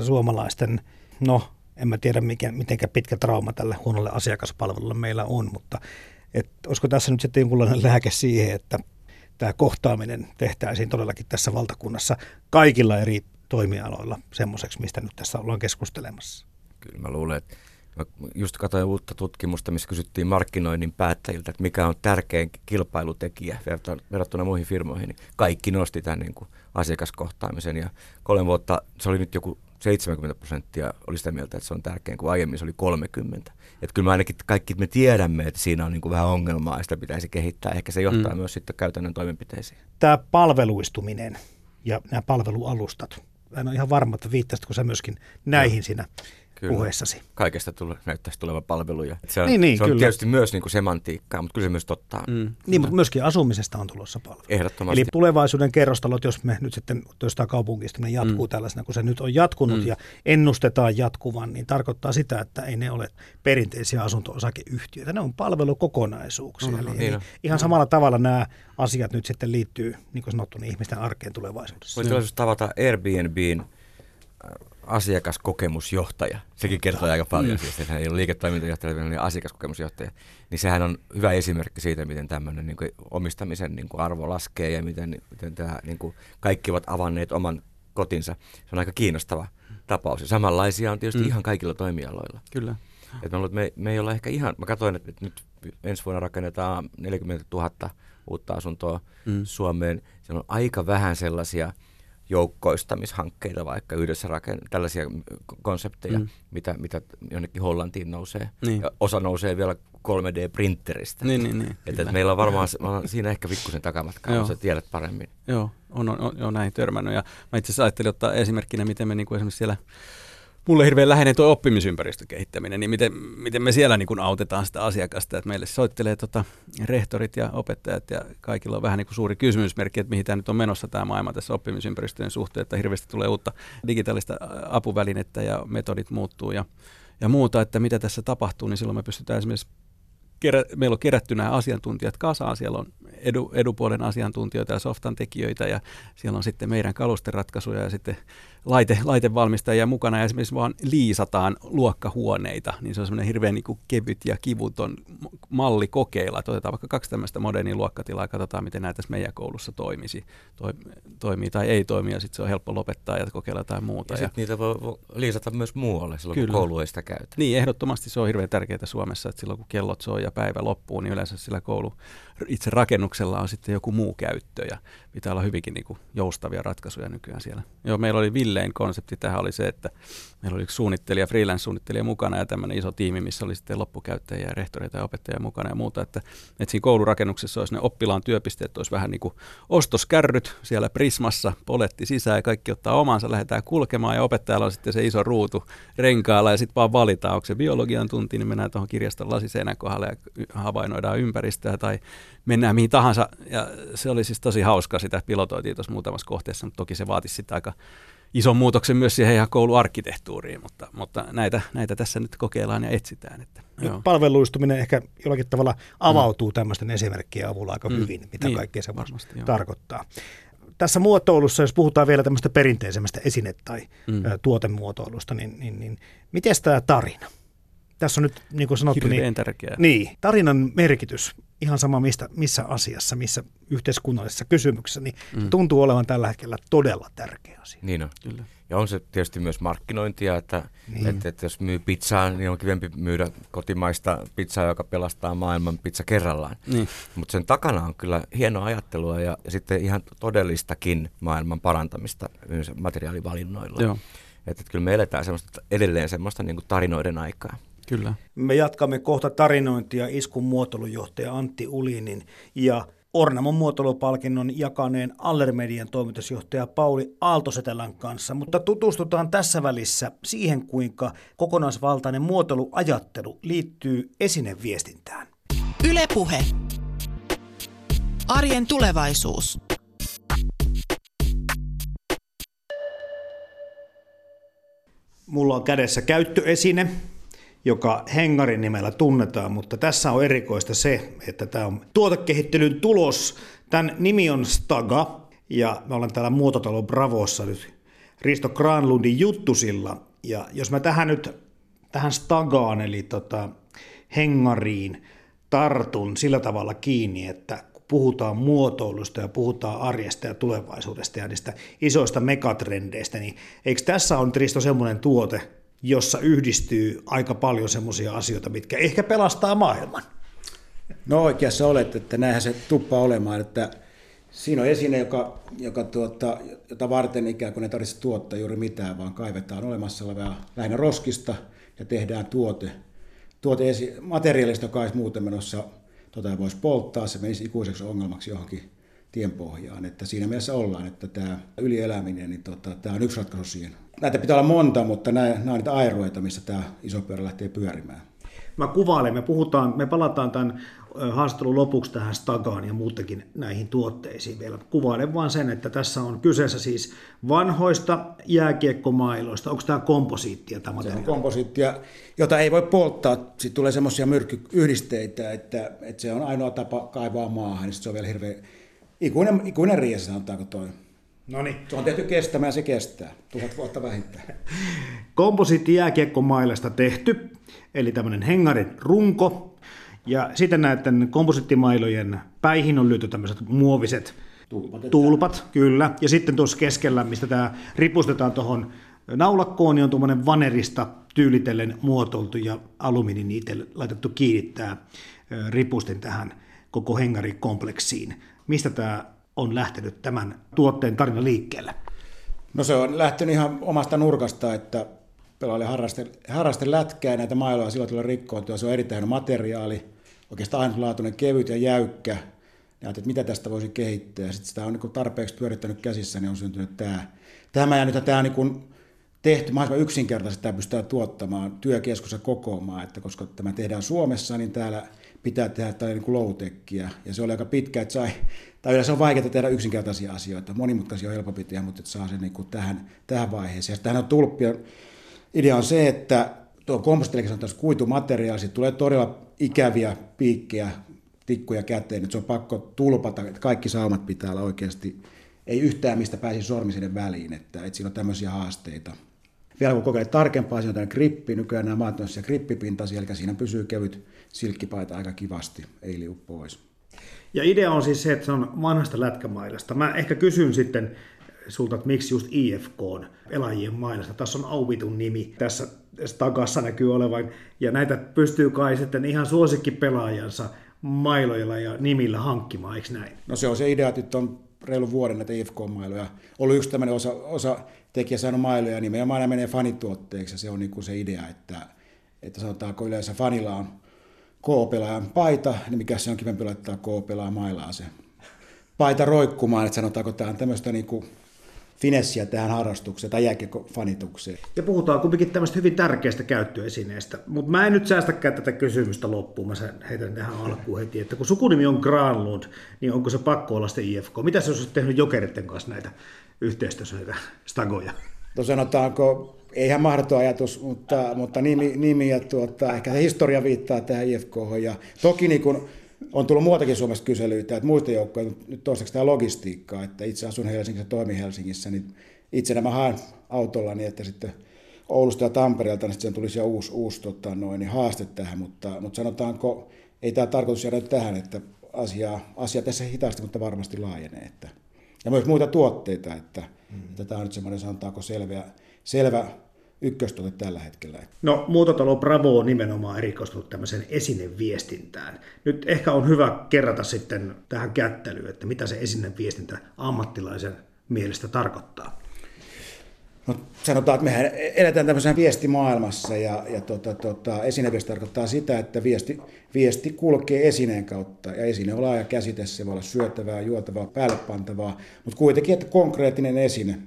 suomalaisten, no en mä tiedä mikä, mitenkä pitkä trauma tälle huonolle asiakaspalvelulle meillä on, mutta että olisiko tässä nyt sitten jonkunlainen lääke siihen, että tämä kohtaaminen tehtäisiin todellakin tässä valtakunnassa kaikilla eri toimialoilla semmoiseksi, mistä nyt tässä ollaan keskustelemassa? Kyllä mä luulen, että mä just katsoin uutta tutkimusta, missä kysyttiin markkinoinnin päättäjiltä, että mikä on tärkein kilpailutekijä verrattuna muihin firmoihin. Niin kaikki nosti tämän niin kuin asiakaskohtaamisen ja kolme vuotta, se oli nyt joku 70 prosenttia oli sitä mieltä, että se on tärkein, kun aiemmin se oli 30. Että kyllä me ainakin kaikki me tiedämme, että siinä on niin kuin vähän ongelmaa ja sitä pitäisi kehittää. Ehkä se johtaa mm. myös sitten käytännön toimenpiteisiin. Tämä palveluistuminen ja nämä palvelualustat. En ole ihan varma, että viittasitko sä myöskin näihin no. siinä kyllä. puheessasi. Kaikesta tule, näyttäisi tulevan palveluja. Se on, niin, niin, se on kyllä. tietysti myös niin kuin semantiikkaa, mutta kyllä se myös totta mm. Niin, mutta myöskin asumisesta on tulossa palvelu. Ehdottomasti. Eli tulevaisuuden kerrostalot, jos me nyt sitten, jos tämä kaupungistuminen jatkuu mm. tällaisena, kun se nyt on jatkunut mm. ja ennustetaan jatkuvan, niin tarkoittaa sitä, että ei ne ole perinteisiä asunto-osakeyhtiöitä, ne on palvelukokonaisuuksia. No, no, no, eli, niin eli ihan samalla tavalla nämä asiat nyt sitten liittyy, niin kuin sanottu, niin ihmisten arkeen tulevaisuudessa. Voit tavata Airbnbin asiakaskokemusjohtaja. Sekin kertoo aika paljon mm. siis, että hän ei ole liiketoimintajohtaja, vaan asiakaskokemusjohtaja. Niin sehän on hyvä esimerkki siitä, miten tämmöinen niin kuin omistamisen niin kuin arvo laskee ja miten, miten tämä, niin kuin kaikki ovat avanneet oman kotinsa. Se on aika kiinnostava tapaus. Ja samanlaisia on tietysti mm. ihan kaikilla toimialoilla. Kyllä. Et me, me, me ei olla ehkä ihan, mä katsoin, että nyt ensi vuonna rakennetaan 40 000 uutta asuntoa mm. Suomeen. Se on aika vähän sellaisia – joukkoistamishankkeita vaikka yhdessä raken- tällaisia konsepteja, mm. mitä, mitä jonnekin Hollantiin nousee. Niin. Ja osa nousee vielä 3D-printeristä. Niin, niin, niin, että, että meillä on varmaan on siinä ehkä pikkusen takamatkaa, sä tiedät paremmin. Joo, on, on, on, on näin törmännyt. Ja mä itse asiassa ajattelin ottaa esimerkkinä, miten me niin kuin esimerkiksi siellä mulle hirveän läheinen tuo oppimisympäristön kehittäminen, niin miten, miten me siellä niin kuin autetaan sitä asiakasta, että meille soittelee tota rehtorit ja opettajat ja kaikilla on vähän niin kuin suuri kysymysmerkki, että mihin tämä nyt on menossa tämä maailma tässä oppimisympäristöjen suhteen, että hirveästi tulee uutta digitaalista apuvälinettä ja metodit muuttuu ja ja muuta, että mitä tässä tapahtuu, niin silloin me pystytään esimerkiksi kerä, meillä on kerätty nämä asiantuntijat kasaan. Siellä on edu, edupuolen asiantuntijoita ja softan tekijöitä ja siellä on sitten meidän kalusteratkaisuja ja sitten laite, laitevalmistajia mukana ja esimerkiksi vaan liisataan luokkahuoneita, niin se on semmoinen hirveän niin kevyt ja kivuton malli kokeilla. Että otetaan vaikka kaksi tämmöistä modernia luokkatilaa ja katsotaan, miten näitä meidän koulussa toimisi, toi, toimii tai ei toimi ja sitten se on helppo lopettaa ja kokeilla jotain muuta. Ja, ja niitä voi liisata myös muualle silloin, Kyllä. kun koulu ei sitä käytä. Niin, ehdottomasti se on hirveän tärkeää Suomessa, että silloin kun kellot soi ja päivä loppuu, niin yleensä sillä koulu itse rakennuksella on sitten joku muu käyttö ja pitää olla hyvinkin niin kuin joustavia ratkaisuja nykyään siellä. Joo, meillä oli Villein konsepti tähän oli se, että meillä oli yksi suunnittelija, freelance-suunnittelija mukana ja tämmöinen iso tiimi, missä oli sitten loppukäyttäjiä ja rehtoreita ja opettajia mukana ja muuta, että, että siinä koulurakennuksessa olisi ne oppilaan työpisteet, olisi vähän niin kuin ostoskärryt siellä Prismassa, poletti sisään ja kaikki ottaa omansa, lähdetään kulkemaan ja opettajalla on sitten se iso ruutu renkaalla ja sitten vaan valitaan, onko se biologian tunti, niin mennään tuohon kirjaston lasiseinän kohdalle ja havainnoidaan ympäristöä tai mennään mihin tahansa. Ja se oli siis tosi hauska, sitä pilotoitiin tuossa muutamassa kohteessa, mutta toki se vaatisi sitten aika ison muutoksen myös siihen ihan kouluarkkitehtuuriin, mutta, mutta näitä, näitä tässä nyt kokeillaan ja etsitään. Että, joo. Palveluistuminen ehkä jollakin tavalla avautuu mm. tämmöisten esimerkkien avulla aika mm. hyvin, mitä niin, kaikkea se varmasti, tarkoittaa. Tässä muotoilussa, jos puhutaan vielä tämmöistä perinteisemmästä esine- tai mm. tuotemuotoilusta, niin, niin, niin miten tämä tarina? Tässä on nyt, niin kuin sanottu, niin, tärkeää. niin, tarinan merkitys, ihan sama mistä, missä asiassa, missä yhteiskunnallisessa kysymyksessä, niin mm. tuntuu olevan tällä hetkellä todella tärkeä asia. Niin on. Kyllä. Ja on se tietysti myös markkinointia, että, niin. että, että jos myy pizzaa, niin on kivempi myydä kotimaista pizzaa, joka pelastaa maailman pizza kerrallaan. Niin. Mutta sen takana on kyllä hienoa ajattelua ja, ja sitten ihan todellistakin maailman parantamista myös materiaalivalinnoilla. Joo. Että, että kyllä me eletään semmoista, edelleen semmoista niin kuin tarinoiden aikaa. Kyllä. Me jatkamme kohta tarinointia iskun muotoilujohtaja Antti Ulinin ja Ornamon muotoilupalkinnon jakaneen Allermedian toimitusjohtaja Pauli Aaltosetelän kanssa, mutta tutustutaan tässä välissä siihen, kuinka kokonaisvaltainen muotoiluajattelu liittyy esineviestintään. Ylepuhe. Arjen tulevaisuus. Mulla on kädessä käyttöesine, joka Hengarin nimellä tunnetaan, mutta tässä on erikoista se, että tämä on tuotekehittelyn tulos. Tämän nimi on Staga ja me ollaan täällä Muototalo Bravossa nyt Risto Granlundin juttusilla. Ja jos mä tähän nyt, tähän Stagaan eli tota Hengariin tartun sillä tavalla kiinni, että puhutaan muotoilusta ja puhutaan arjesta ja tulevaisuudesta ja niistä isoista megatrendeistä, niin eikö tässä on Risto semmoinen tuote, jossa yhdistyy aika paljon semmoisia asioita, mitkä ehkä pelastaa maailman. No oikeassa olet, että näinhän se tuppaa olemaan, että siinä on esine, joka, joka tuota, jota varten ikään kuin ei tarvitse tuottaa juuri mitään, vaan kaivetaan olemassa olevaa lähinnä roskista ja tehdään tuote, tuote esi- materiaalista, joka olisi muuten menossa, tota voisi polttaa, se menisi ikuiseksi ongelmaksi johonkin tienpohjaan. Että siinä mielessä ollaan, että tämä ylieläminen, niin tota, tämä on yksi ratkaisu siihen. Näitä pitää olla monta, mutta nämä, nämä on niitä airoita, missä tämä iso pyörä lähtee pyörimään. Mä kuvailen, me, puhutaan, me palataan tämän haastattelun lopuksi tähän Stagaan ja muutenkin näihin tuotteisiin vielä. Kuvailen vain sen, että tässä on kyseessä siis vanhoista jääkiekkomailoista. Onko tämä komposiittia tämä Se on komposiittia, jota ei voi polttaa. Sitten tulee semmoisia myrkkyyhdisteitä, että, että se on ainoa tapa kaivaa maahan, niin se on vielä hirveän Ikuinen, ikuinen riesa, sanotaanko toi. No niin. Se on tehty kestämään, se kestää. Tuhat vuotta vähintään. Komposiitti jääkiekkomailasta tehty, eli tämmöinen hengarin runko. Ja sitten näiden komposittimailojen päihin on lyöty tämmöiset muoviset tulpat, tulpat kyllä. Ja sitten tuossa keskellä, mistä tämä ripustetaan tuohon naulakkoon, niin on tuommoinen vanerista tyylitellen muotoiltu ja alumiini niitä laitettu kiinnittää ripustin tähän koko hengarikompleksiin. Mistä tämä on lähtenyt tämän tuotteen tarina liikkeelle? No se on lähtenyt ihan omasta nurkasta, että pelaali harraste, harraste lätkää näitä mailoja silloin tulee rikkoontua. Se on erittäin materiaali, oikeastaan ainutlaatuinen, kevyt ja jäykkä. Ja että mitä tästä voisi kehittää. Sitten sitä on niin tarpeeksi pyörittänyt käsissä, niin on syntynyt tämä. Tämä ja nyt tämä on niin tehty mahdollisimman yksinkertaisesti, tämä pystytään tuottamaan työkeskussa kokoamaan, että koska tämä tehdään Suomessa, niin täällä pitää tehdä tällainen niin low ja se oli aika pitkä, että sai, tai yleensä on vaikeaa tehdä yksinkertaisia asioita, monimutkaisia on helpompi tehdä, mutta saa sen niin kuin tähän, tähän vaiheeseen. Tähän on tulppia, idea on se, että tuo kompostille sanotaan kuitumateriaali, siitä tulee todella ikäviä piikkejä, tikkuja käteen, että se on pakko tulpata, että kaikki saumat pitää olla oikeasti, ei yhtään mistä pääsi sormisiden väliin, että, että siinä on tämmöisiä haasteita. Vielä kun kokeilet tarkempaa, siinä on grippi, nykyään nämä maat on grippipintaisia, eli siinä pysyy kevyt silkkipaita aika kivasti, ei liu pois. Ja idea on siis se, että se on vanhasta lätkämailasta. Mä ehkä kysyn sitten sulta, että miksi just IFK on pelaajien mailasta. Tässä on Auvitun nimi tässä takassa näkyy olevan, ja näitä pystyy kai sitten ihan suosikkipelaajansa mailoilla ja nimillä hankkimaan, eikö näin? No se on se idea, että nyt on reilu vuoden näitä IFK-mailoja. Ollut yksi tämmöinen osa, osa tekijä saanut mailoja, nimenomaan nämä menee fanituotteeksi, se on niin kuin se idea, että, että sanotaanko yleensä fanilla on K-pelaajan paita, niin mikä se on kivempi laittaa K-pelaajan mailaa se paita roikkumaan, että sanotaanko tämä on tämmöistä niin kuin finessiä tähän harrastukseen tai jääkiekkofanitukseen. Ja puhutaan kuitenkin tämmöistä hyvin tärkeästä käyttöesineestä, mutta mä en nyt säästäkään tätä kysymystä loppuun, mä heitän tähän alkuun heti, että kun sukunimi on Granlund, niin onko se pakko olla sitten IFK? Mitä se olisi tehnyt jokeritten kanssa näitä yhteistyössä näitä stagoja? No sanotaanko, eihän mahdoton ajatus, mutta, mutta nimi, nimi ja tuota, ehkä se historia viittaa tähän IFK. Ja toki niin kun, on tullut muutakin Suomesta kyselyitä, että muista joukkoja, nyt toistaiseksi tämä logistiikkaa, että itse asun Helsingissä toimin Helsingissä, niin itse mä haen autolla niin, että sitten Oulusta ja Tampereelta, niin sitten tulisi jo uusi, uusi tota, noin, niin haaste tähän, mutta, mutta sanotaanko, ei tämä tarkoitus jäädä tähän, että asia, asia tässä hitaasti, mutta varmasti laajenee. Että, ja myös muita tuotteita, että, mm. että tämä on nyt semmoinen, sanotaanko selvä, selvä ykköstuote tällä hetkellä. No muutotalo Bravo on nimenomaan erikoistunut tämmöiseen esineviestintään. Nyt ehkä on hyvä kerrata sitten tähän kättelyyn, että mitä se esineviestintä ammattilaisen mielestä tarkoittaa. No, sanotaan, että mehän eletään tämmöisessä viestimaailmassa ja, ja tota, tota, esineviesti tarkoittaa sitä, että viesti, viesti kulkee esineen kautta ja esine on laaja käsite, se voi olla syötävää, juotavaa, päällepantavaa, mutta kuitenkin, että konkreettinen esine,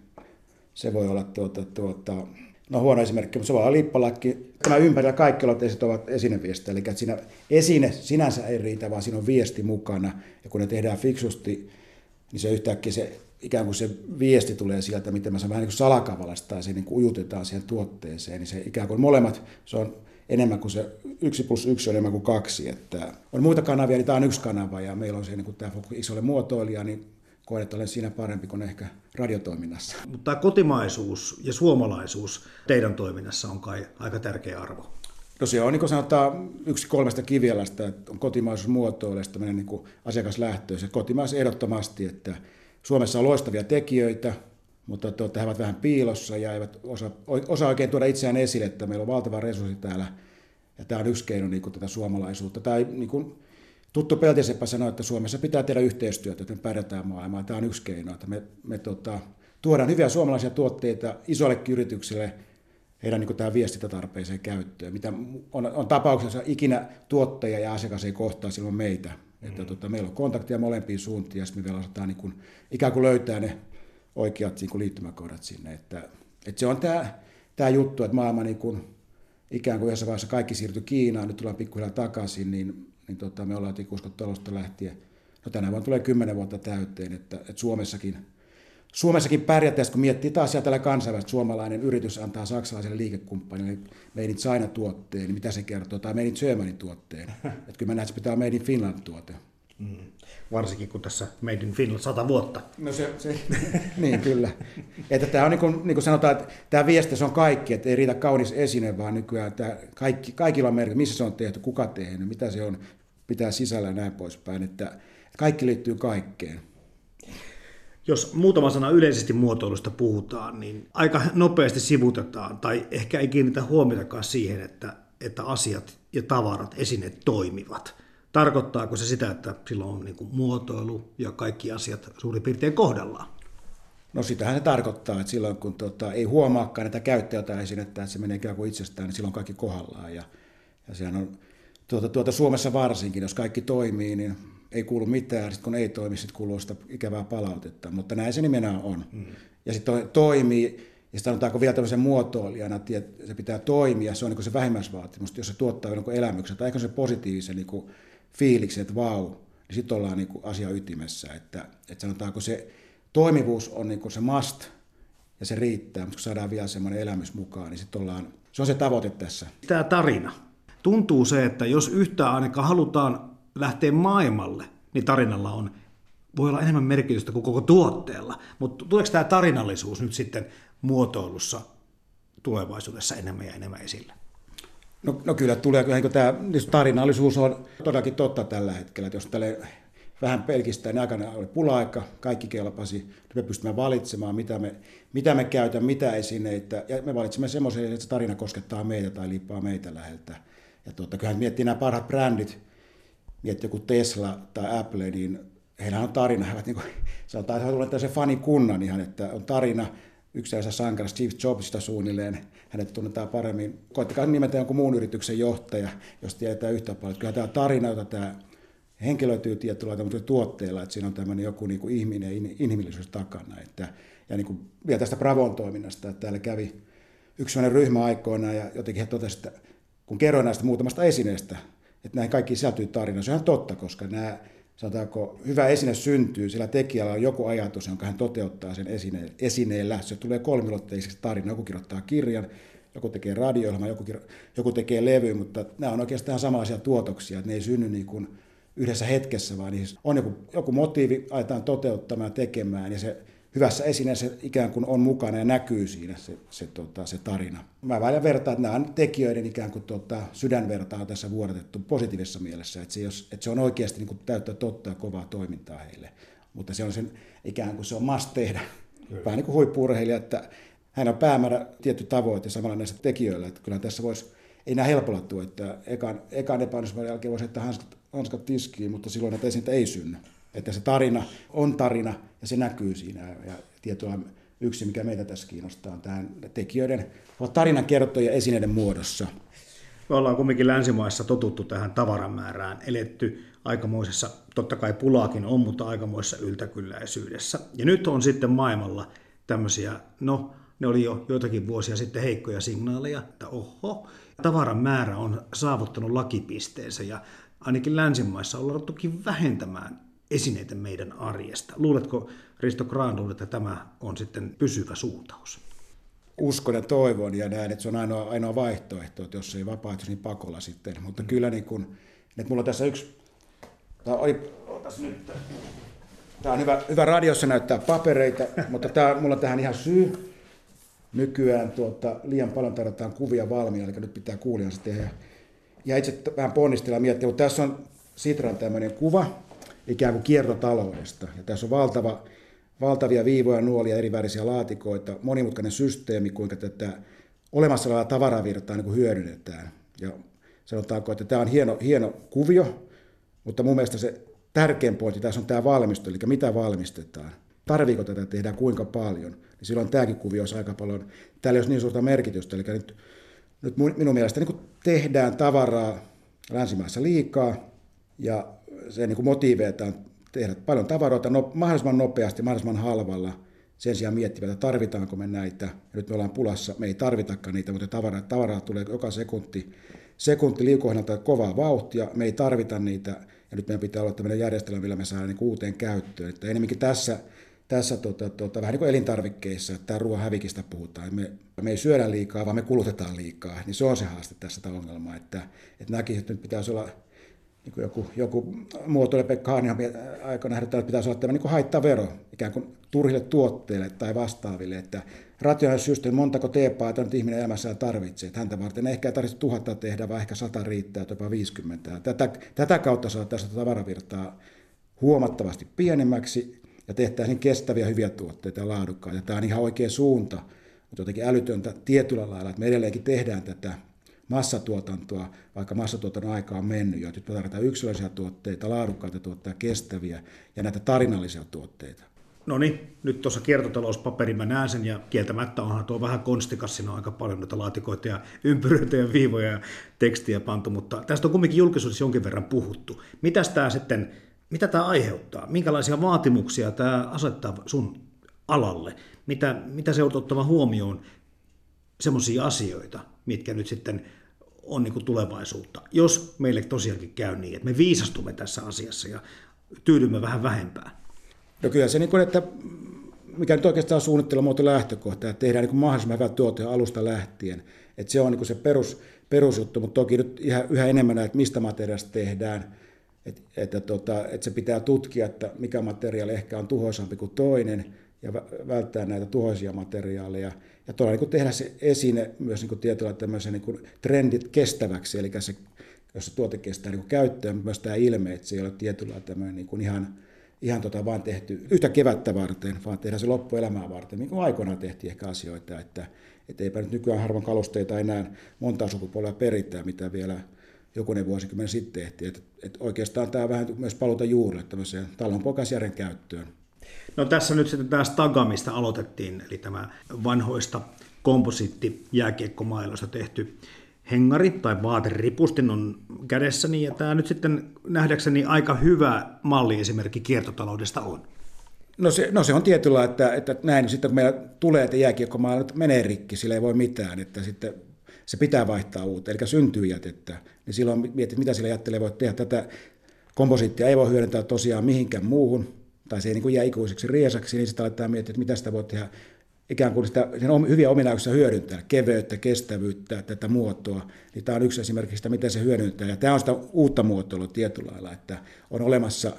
se voi olla tuota, tuota, no huono esimerkki, mutta se voi olla lippalakki. Tämä ympärillä kaikki aloitteiset ovat esineviestejä, eli että siinä esine sinänsä ei riitä, vaan siinä on viesti mukana. Ja kun ne tehdään fiksusti, niin se yhtäkkiä se ikään kuin se viesti tulee sieltä, miten mä sanon vähän niin kuin tai se niin kuin ujutetaan siihen tuotteeseen, niin se ikään kuin molemmat, se on enemmän kuin se yksi plus yksi on enemmän kuin kaksi. Että on muita kanavia, niin tämä on yksi kanava, ja meillä on se niin kuin tämä isolle muotoilija, niin koen, että olen siinä parempi kuin ehkä radiotoiminnassa. Mutta tämä kotimaisuus ja suomalaisuus teidän toiminnassa on kai aika tärkeä arvo. No se on niin kuin sanotaan yksi kolmesta kivialasta, että on kotimaisuus muotoilusta tämmöinen niin asiakaslähtöisen. Kotimaisuus ehdottomasti, että Suomessa on loistavia tekijöitä, mutta tuota, he ovat vähän piilossa ja eivät osaa, osaa oikein tuoda itseään esille, että meillä on valtava resurssi täällä ja tämä on yksi keino niin kuin tätä suomalaisuutta. Tai niin kuin Tuttu Peltiseppä sanoi, että Suomessa pitää tehdä yhteistyötä, että me pärjätään maailmaa. Tämä on yksi keino, että me, me tota, tuodaan hyviä suomalaisia tuotteita isoille yrityksille heidän niin tähän viestintätarpeeseen käyttöön. Mitä on, on tapauksessa ikinä tuottaja ja asiakas ei kohtaa silloin meitä. Mm. Että tota, meillä on kontaktia molempiin suuntiin ja me vielä osataan niin kuin, ikään kuin löytää ne oikeat niin kuin liittymäkohdat sinne. Että, että se on tämä, tämä juttu, että maailma niin kuin, ikään kuin jossain vaiheessa kaikki siirtyi Kiinaan, nyt tullaan pikkuhiljaa takaisin, niin niin tota, me ollaan tikuskottu alusta lähtien. No tänä vuonna tulee kymmenen vuotta täyteen, että, että Suomessakin, Suomessakin pärjätään, kun miettii taas siellä tällä kansainvälistä, suomalainen yritys antaa saksalaiselle liikekumppanille Made in China-tuotteen, niin mitä se kertoo, tai Made in Germany tuotteen. että kyllä mä näen, että se pitää Made in Finland-tuote. Mm. Varsinkin kun tässä Made in Finland sata vuotta. No se, se niin kyllä. Että tämä on niin kuin, niin kuin sanotaan, että tämä viesti se on kaikki, että ei riitä kaunis esine, vaan nykyään tämä kaikki, kaikilla on merkitys, missä se on tehty, kuka tehnyt, mitä se on, pitää sisällä ja näin poispäin. Että kaikki liittyy kaikkeen. Jos muutama sana yleisesti muotoilusta puhutaan, niin aika nopeasti sivutetaan, tai ehkä ei kiinnitä huomiotakaan siihen, että, että asiat ja tavarat, esineet toimivat – Tarkoittaako se sitä, että silloin on niin kuin muotoilu ja kaikki asiat suurin piirtein kohdallaan? No sitähän se tarkoittaa, että silloin kun tota, ei huomaakaan näitä käyttäjältä esinettä, että se menee ikään kuin itsestään, niin silloin kaikki kohdallaan. Ja, ja sehän on tuota, tuota Suomessa varsinkin, jos kaikki toimii, niin ei kuulu mitään, sitten kun ei toimi, sitten kuuluu sitä ikävää palautetta. Mutta näin se nimenomaan on. Mm. Ja sitten toimii, ja sitten sanotaanko vielä tämmöisen muotoilijana, että se pitää toimia, se on niin se vähimmäisvaatimus, jos se tuottaa jonkun elämyksen, tai ehkä se positiivisen niin kuin fiiliksen, että vau, niin sitten ollaan niin asia ytimessä. Että, että sanotaanko se toimivuus on niin se must ja se riittää, mutta kun saadaan vielä semmoinen elämys mukaan, niin sitten ollaan, se on se tavoite tässä. Tämä tarina. Tuntuu se, että jos yhtään ainakaan halutaan lähteä maailmalle, niin tarinalla on, voi olla enemmän merkitystä kuin koko tuotteella. Mutta tuleeko tämä tarinallisuus nyt sitten muotoilussa tulevaisuudessa enemmän ja enemmän esille? No, no kyllä tulee, kyllä tämä tarinallisuus on todellakin totta tällä hetkellä, että jos tälle vähän pelkistään, niin aikana oli pula-aika, kaikki kelpasi, nyt me pystymme valitsemaan, mitä me, mitä me käytämme, mitä esineitä, ja me valitsemme semmoisen, että se tarina koskettaa meitä tai liippaa meitä läheltä. Ja tuota, kyllähän miettii nämä parhaat brändit, miettii joku Tesla tai Apple, niin heillä on tarina, he ovat niin kuin, sanotaan, että tällaisen fanikunnan ihan, että on tarina, yksi sankara Steve Jobsista suunnilleen, hänet tunnetaan paremmin. Koittakaa nimetä jonkun muun yrityksen johtaja, jos tietää yhtä paljon. Kyllä tämä tarina, jota tämä henkilöityy tietyllä tavalla tuotteella, että siinä on tämmöinen joku niin kuin ihminen ja inhimillisyys takana. Että, ja niin kuin vielä tästä Bravon toiminnasta, että täällä kävi yksi sellainen ryhmä aikoina ja jotenkin he totesivat, että kun kerroin näistä muutamasta esineestä, että näin kaikki sisältyy tarinaan. Se on ihan totta, koska nämä, sanotaanko, hyvä esine syntyy, sillä tekijällä on joku ajatus, jonka hän toteuttaa sen esine, esineellä. Se tulee kolmilotteiseksi tarina. Joku kirjoittaa kirjan, joku tekee radio joku, joku tekee levy, mutta nämä on oikeastaan samaisia tuotoksia, että ne ei synny niin kuin yhdessä hetkessä, vaan on joku, joku motiivi, aletaan toteuttamaan ja tekemään, ja se hyvässä esineessä ikään kuin on mukana ja näkyy siinä se, se, tota, se tarina. Mä vähän vertaan, että nämä on tekijöiden ikään kuin tota, sydänvertaa on tässä vuodatettu positiivisessa mielessä, että se, jos, että se on oikeasti niin kuin täyttä totta ja kovaa toimintaa heille. Mutta se on sen ikään kuin se on must tehdä. Kyllä. Vähän niin kuin huippuurheilija, että hän on päämäärä tietty tavoite samalla näistä tekijöillä, että kyllä tässä voisi, ei nämä helpolla tuo, että ekan, ekan epäonnistumisen jälkeen voisi että hanskat, hanskat tiskiin, mutta silloin näitä esineitä ei synny. Että se tarina on tarina ja se näkyy siinä. Ja tietoa yksi, mikä meitä tässä kiinnostaa, on tähän tekijöiden, ovat tarinankertoja esineiden muodossa. Me ollaan kumminkin länsimaissa totuttu tähän tavaran määrään, eletty aikamoisessa, totta kai pulaakin on, mutta aikamoisessa yltäkylläisyydessä. Ja nyt on sitten maailmalla tämmöisiä, no ne oli jo joitakin vuosia sitten heikkoja signaaleja, että oho, tavaran määrä on saavuttanut lakipisteensä ja ainakin länsimaissa ollaan toki vähentämään esineitä meidän arjesta. Luuletko, Risto Granlund, että tämä on sitten pysyvä suuntaus? Uskon ja toivon ja näen, että se on ainoa, ainoa vaihtoehto, että jos ei vapaaehtoisi, niin pakolla sitten. Mutta mm. kyllä niin kuin, että mulla on tässä yksi, tämä oli, nyt, tämä on hyvä, hyvä radiossa näyttää papereita, mutta tämä, mulla on tähän ihan syy. Nykyään tuota, liian paljon tarvitaan kuvia valmiina, eli nyt pitää kuulijansa tehdä. Ja itse vähän ponnistella miettiä, mutta tässä on Sitran tämmöinen kuva, ikään kuin kiertotaloudesta. Ja tässä on valtava, valtavia viivoja, nuolia, eri värisiä laatikoita, monimutkainen systeemi, kuinka tätä olemassa olevaa tavaravirtaa niin kuin hyödynnetään. Ja sanotaanko, että tämä on hieno, hieno kuvio, mutta mun mielestä se tärkein pointti tässä on tämä valmistu, eli mitä valmistetaan. Tarviiko tätä tehdä kuinka paljon, niin silloin tämäkin kuvio on aika paljon, täällä ei ole niin suurta merkitystä, eli nyt, nyt minun mielestä niin tehdään tavaraa länsimaissa liikaa, ja se niin kuin motiiveetaan tehdä paljon tavaroita no, mahdollisimman nopeasti, mahdollisimman halvalla, sen sijaan miettivät, että tarvitaanko me näitä. Ja nyt me ollaan pulassa, me ei tarvitakaan niitä, mutta tavaraa, tavaraa tulee joka sekunti, sekunti liukohdalta kovaa vauhtia, me ei tarvita niitä, ja nyt meidän pitää olla tämmöinen järjestelmä, millä me saadaan niin uuteen käyttöön. Että enemmänkin tässä, tässä tota, tota, vähän niin kuin elintarvikkeissa, että ruoan hävikistä puhutaan. Me, me ei syödä liikaa, vaan me kulutetaan liikaa. Niin se on se haaste tässä tämä ongelma, että, että näkisin, että nyt pitäisi olla niin kuin joku, joku muotoilija Pekka Haanihan aikana että pitäisi olla tämmöinen niin haittavero ikään kuin turhille tuotteille tai vastaaville, että rationaalisesti syystä, montako teepaita nyt ihminen elämässään tarvitsee. Että häntä varten ehkä ei tarvitse tuhatta tehdä, vaan ehkä sata riittää, jopa 50. Tätä, tätä kautta saa tästä tavaravirtaa huomattavasti pienemmäksi ja tehtäisiin kestäviä hyviä tuotteita ja laadukkaita. Tämä on ihan oikea suunta, mutta jotenkin älytöntä tietyllä lailla, että me edelleenkin tehdään tätä massatuotantoa, vaikka massatuotannon aika on mennyt jo. Nyt me tarvitaan yksilöllisiä tuotteita, laadukkaita tuotteita, kestäviä ja näitä tarinallisia tuotteita. No niin, nyt tuossa kiertotalouspaperin mä näen sen ja kieltämättä onhan tuo vähän konstikas, siinä on aika paljon noita laatikoita ja ympyröitä ja viivoja ja tekstiä pantu, mutta tästä on kumminkin julkisuudessa jonkin verran puhuttu. Mitäs tämä sitten, mitä tämä aiheuttaa? Minkälaisia vaatimuksia tämä asettaa sun alalle? Mitä, mitä se on ottava huomioon semmoisia asioita, mitkä nyt sitten on niin kuin tulevaisuutta. Jos meille tosiaankin käy niin, että me viisastumme tässä asiassa ja tyydymme vähän vähempään. No kyllä se niin kuin, että mikä nyt oikeastaan on suunnittelumuoto lähtökohta, että tehdään niin mahdollisimman hyvä tuote alusta lähtien. Että se on niin se perus, perusjuttu, mutta toki nyt yhä, enemmän että mistä materiaalista tehdään. Että, että, tota, että se pitää tutkia, että mikä materiaali ehkä on tuhoisampi kuin toinen ja välttää näitä tuhoisia materiaaleja. Ja tuolla niin tehdä se esine myös niin tietyllä tämmöisen niin trendit kestäväksi, eli se, jos se tuote kestää niin käyttöön, myös tämä ilme, että se ei ole tietyllä tämmöinen niin ihan ihan tota vaan tehty yhtä kevättä varten, vaan tehdään se loppuelämää varten, niin kuin aikoinaan tehtiin ehkä asioita, että et eipä nyt nykyään harvan kalusteita enää monta sukupolvea peritään, mitä vielä jokunen vuosikymmen sitten tehtiin. Et, et oikeastaan tämä vähän myös paluuta juurille tämmöiseen talonpoikaisjärjen käyttöön. No tässä nyt sitten tämä Staga, mistä aloitettiin, eli tämä vanhoista komposiitti jääkiekkomailoista tehty hengari tai vaateripustin on kädessäni, ja tämä nyt sitten nähdäkseni aika hyvä malli esimerkki kiertotaloudesta on. No se, no se on tietyllä, että, että näin sitten kun meillä tulee, että jääkiekkomaalla menee rikki, sillä ei voi mitään, että sitten se pitää vaihtaa uuteen, eli syntyy jätettä, niin silloin mietit, mitä sillä jätteellä voi tehdä. Tätä komposiittia ei voi hyödyntää tosiaan mihinkään muuhun, tai se ei niin kuin jää ikuiseksi riesaksi, niin sitten aletaan miettiä, että mitä sitä voi tehdä. Ikään kuin sitä, sen hyviä ominaisuuksia hyödyntää, keveyttä, kestävyyttä, tätä muotoa, niin tämä on yksi esimerkki sitä, miten se hyödyntää. Ja tämä on sitä uutta muotoilua tietyllä lailla, että on olemassa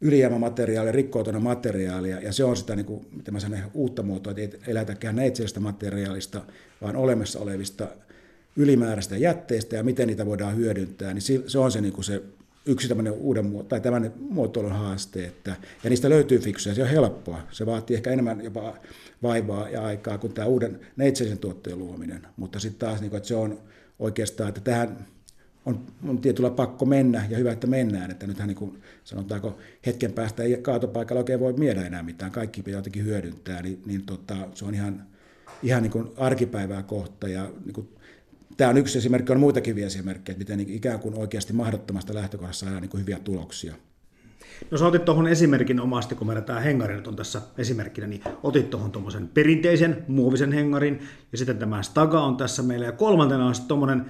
ylijäämämateriaalia, rikkoutunut materiaalia, ja se on sitä, niin kuin, mitä mä sanon, uutta muotoa, että ei lähdetäkään neitsellisestä materiaalista, vaan olemassa olevista ylimääräistä jätteistä ja miten niitä voidaan hyödyntää, niin se on se, niin kuin se yksi tämmöinen uuden tai tämmöinen muotoilun haaste, että, ja niistä löytyy fiksuja, se on helppoa, se vaatii ehkä enemmän jopa vaivaa ja aikaa kuin tämä uuden neitsellisen tuotteen luominen, mutta sitten taas, niin kuin, että se on oikeastaan, että tähän on, on tietyllä pakko mennä ja hyvä, että mennään, että nythän niin kuin sanotaanko hetken päästä ei kaatopaikalla oikein voi miedä enää mitään, kaikki pitää jotenkin hyödyntää, niin, niin tota, se on ihan, ihan niin kuin arkipäivää kohta ja niin kuin, tämä on yksi esimerkki, on muitakin esimerkkejä, miten niin ikään kuin oikeasti mahdottomasta lähtökohdassa saadaan niin hyviä tuloksia. No sä otit tuohon esimerkin omasti, kun meillä tämä hengari nyt on tässä esimerkkinä, niin otit tuohon tuommoisen perinteisen muovisen hengarin, ja sitten tämä Staga on tässä meillä, ja kolmantena on sitten tuommoinen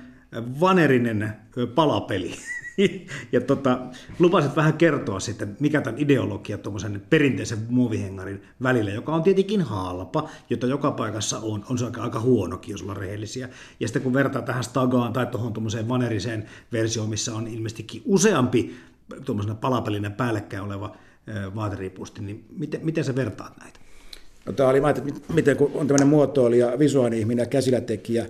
vanerinen palapeli. ja tota, lupasit vähän kertoa sitten, mikä tämän ideologia tuommoisen perinteisen muovihengarin välillä, joka on tietenkin halpa, jota joka paikassa on, on se aika, aika huonokin, jos ollaan rehellisiä. Ja sitten kun vertaa tähän Stagaan tai tuohon tuommoiseen vaneriseen versioon, missä on ilmeisestikin useampi tuommoisena palapelinen päällekkäin oleva vaateripusti, niin miten, miten sä vertaat näitä? No, tämä oli, että miten kun on tämmöinen muotoilija, visuaalinen ihminen ja käsillätekijä,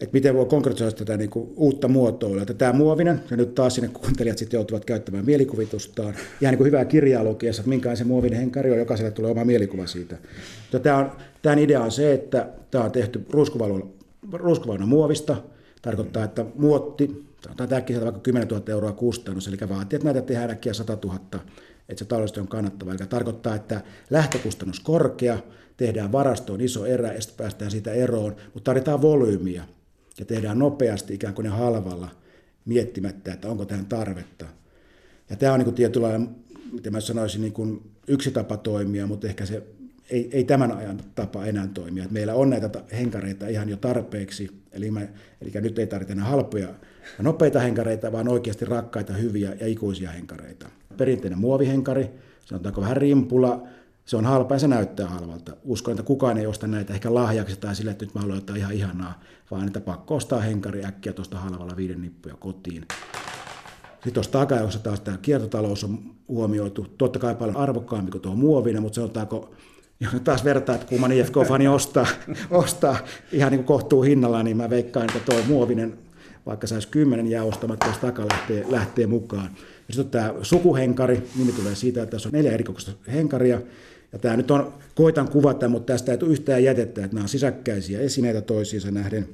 että miten voi konkretisoida tätä niin kuin uutta muotoilua. Että tämä muovinen, ja nyt taas sinne kuuntelijat sitten joutuvat käyttämään mielikuvitustaan, ihan niin kuin hyvää kirjaa lukiessa, että minkälainen se muovinen henkari on, jokaiselle tulee oma mielikuva siitä. Mutta tämä on, tämän idea on se, että tämä on tehty ruuskuvauna muovista, tarkoittaa, että muotti, tämä äkkiä vaikka 10 000 euroa kustannus, eli vaatii, että näitä tehdään äkkiä 100 000, että se taloudellisesti on kannattava. Eli tarkoittaa, että lähtökustannus korkea, tehdään varastoon iso erä ja sitten päästään siitä eroon, mutta tarvitaan volyymiä ja tehdään nopeasti ikään kuin ne halvalla miettimättä, että onko tähän tarvetta. Ja tämä on niin kuin tietynlainen, miten mä sanoisin, niin kuin yksi tapa toimia, mutta ehkä se ei, ei tämän ajan tapa enää toimia. Että meillä on näitä henkareita ihan jo tarpeeksi, eli, me, eli nyt ei tarvita enää halpoja ja nopeita henkareita, vaan oikeasti rakkaita, hyviä ja ikuisia henkareita. Perinteinen muovihenkari, sanotaanko vähän rimpula, se on halpa ja se näyttää halvalta. Uskon, että kukaan ei osta näitä ehkä lahjaksi tai sille, että nyt mä haluan jotain ihan ihanaa, vaan että pakko ostaa henkari äkkiä tuosta halvalla viiden nippuja kotiin. Sitten tuossa takajossa taas tämä kiertotalous on huomioitu, totta kai paljon arvokkaampi kuin tuo muovinen, mutta sanotaanko, jos taas vertaa, että kumman IFK-fani ostaa, ostaa ihan niin kohtuu hinnalla, niin mä veikkaan, että tuo muovinen, vaikka saisi kymmenen jää ostamatta, jos taka lähtee, lähtee mukaan. Ja sitten tämä sukuhenkari, nimi tulee siitä, että tässä on neljä erikokoista henkaria, ja tämä nyt on, koitan kuvata, mutta tästä ei tule yhtään jätettä, että nämä on sisäkkäisiä esineitä toisiinsa nähden.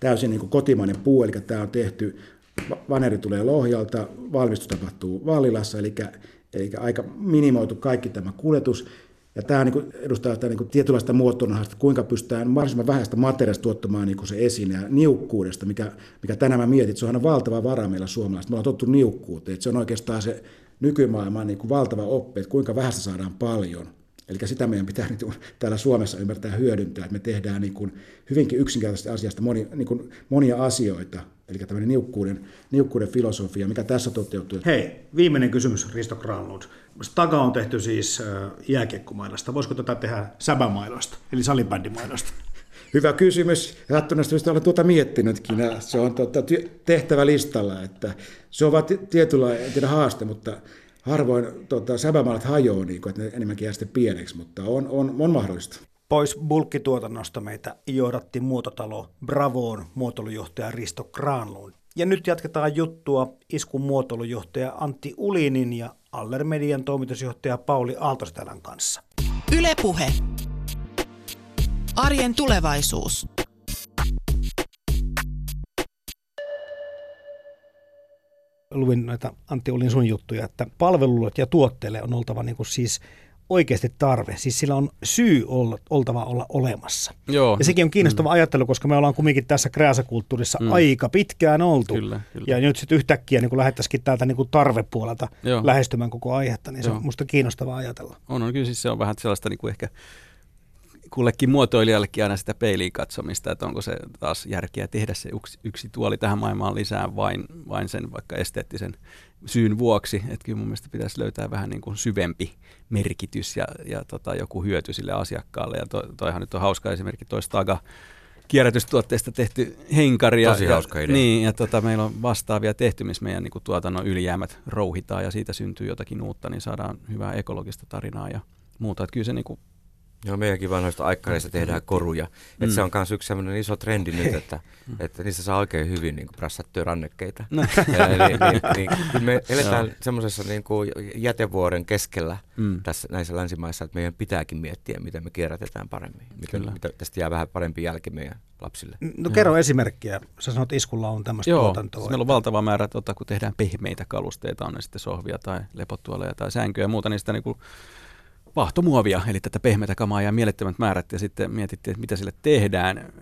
Täysin niin kuin kotimainen puu, eli tämä on tehty, vaneri tulee Lohjalta, valmistus tapahtuu Vallilassa, eli, eli aika minimoitu kaikki tämä kuljetus. Ja tämä niin edustaa sitä niin tietynlaista muotonahasta, kuinka pystytään mahdollisimman vähäistä materiaalista tuottamaan niin se esine ja niukkuudesta, mikä, mikä tänään mä mietin, että se on valtava vara meillä suomalaiset. Me ollaan tottu niukkuuteen, että se on oikeastaan se nykymaailman niin valtava oppi, että kuinka vähästä saadaan paljon. Eli sitä meidän pitää nyt täällä Suomessa ymmärtää hyödyntää, että me tehdään niin kuin hyvinkin yksinkertaisesti asiasta moni, niin kuin monia asioita, eli tämmöinen niukkuuden, niukkuuden filosofia, mikä tässä toteutuu. Hei, viimeinen kysymys Risto Granlund. Staga on tehty siis jääkiekkomailasta. Voisiko tätä tehdä säbämailoista, eli salibändimailoista? Hyvä kysymys. Sattuneesta olen tuota miettinytkin. Se on tuota, tehtävä listalla, että se on vain tietynlainen haaste, mutta harvoin tuota, säbämaalat hajoaa, niin kuin, että ne enemmänkin jää sitten pieneksi, mutta on, on, on mahdollista. Pois bulkkituotannosta meitä johdatti muototalo Bravoon muotoilujohtaja Risto Granlund. Ja nyt jatketaan juttua iskun muotoilujohtaja Antti Ulinin ja Allermedian toimitusjohtaja Pauli Aaltostelän kanssa. Ylepuhe. Arjen tulevaisuus. Luin näitä Antti Ulin sun juttuja, että palveluille ja tuotteille on oltava niin kuin siis oikeasti tarve. Siis sillä on syy olla, oltava olla olemassa. Joo. Ja sekin on kiinnostava mm. ajattelu, koska me ollaan kumminkin tässä kreasakulttuurissa mm. aika pitkään oltu. Kyllä, kyllä. Ja nyt sitten yhtäkkiä niin lähdettäisikin täältä niin kuin tarvepuolelta Joo. lähestymään koko aihetta, niin se Joo. on musta kiinnostavaa ajatella. On, on kyllä siis se on vähän sellaista niin kuin ehkä kullekin muotoilijallekin aina sitä peiliin katsomista, että onko se taas järkeä tehdä se yksi, yksi tuoli tähän maailmaan lisää vain, vain sen vaikka esteettisen syyn vuoksi. Että kyllä mun mielestä pitäisi löytää vähän niin kuin syvempi merkitys ja, ja tota, joku hyöty sille asiakkaalle. Ja to, toihan nyt on hauska esimerkki toi Staga kierrätystuotteista tehty henkari. Tosi ja, hauska idea. Niin, ja tota, meillä on vastaavia tehty, missä meidän niin kuin, tuotannon ylijäämät rouhitaan ja siitä syntyy jotakin uutta, niin saadaan hyvää ekologista tarinaa ja muuta. Että kyllä se niin kuin, Joo, meidänkin vanhoista aikkareista tehdään koruja. Mm. Et se on myös yksi sellainen iso trendi nyt, että, että niistä saa oikein hyvin niin prassattuja rannekkeita. No. Eli, niin, niin, me eletään semmoisessa niin kuin jätevuoren keskellä mm. tässä, näissä länsimaissa, että meidän pitääkin miettiä, miten me kierrätetään paremmin. Miten, mitä, tästä jää vähän parempi jälki meidän lapsille. No kerro Joo. esimerkkiä. Sä sanot, iskulla on tämmöistä Joo, tuotantoa. Siis meillä on valtava määrä, tota, kun tehdään pehmeitä kalusteita, on ne sitten sohvia tai lepotuoleja tai sänkyjä ja muuta, niin sitä niin kuin vahtomuovia, eli tätä pehmeitä kamaa ja mielettömät määrät, ja sitten mietittiin, että mitä sille tehdään,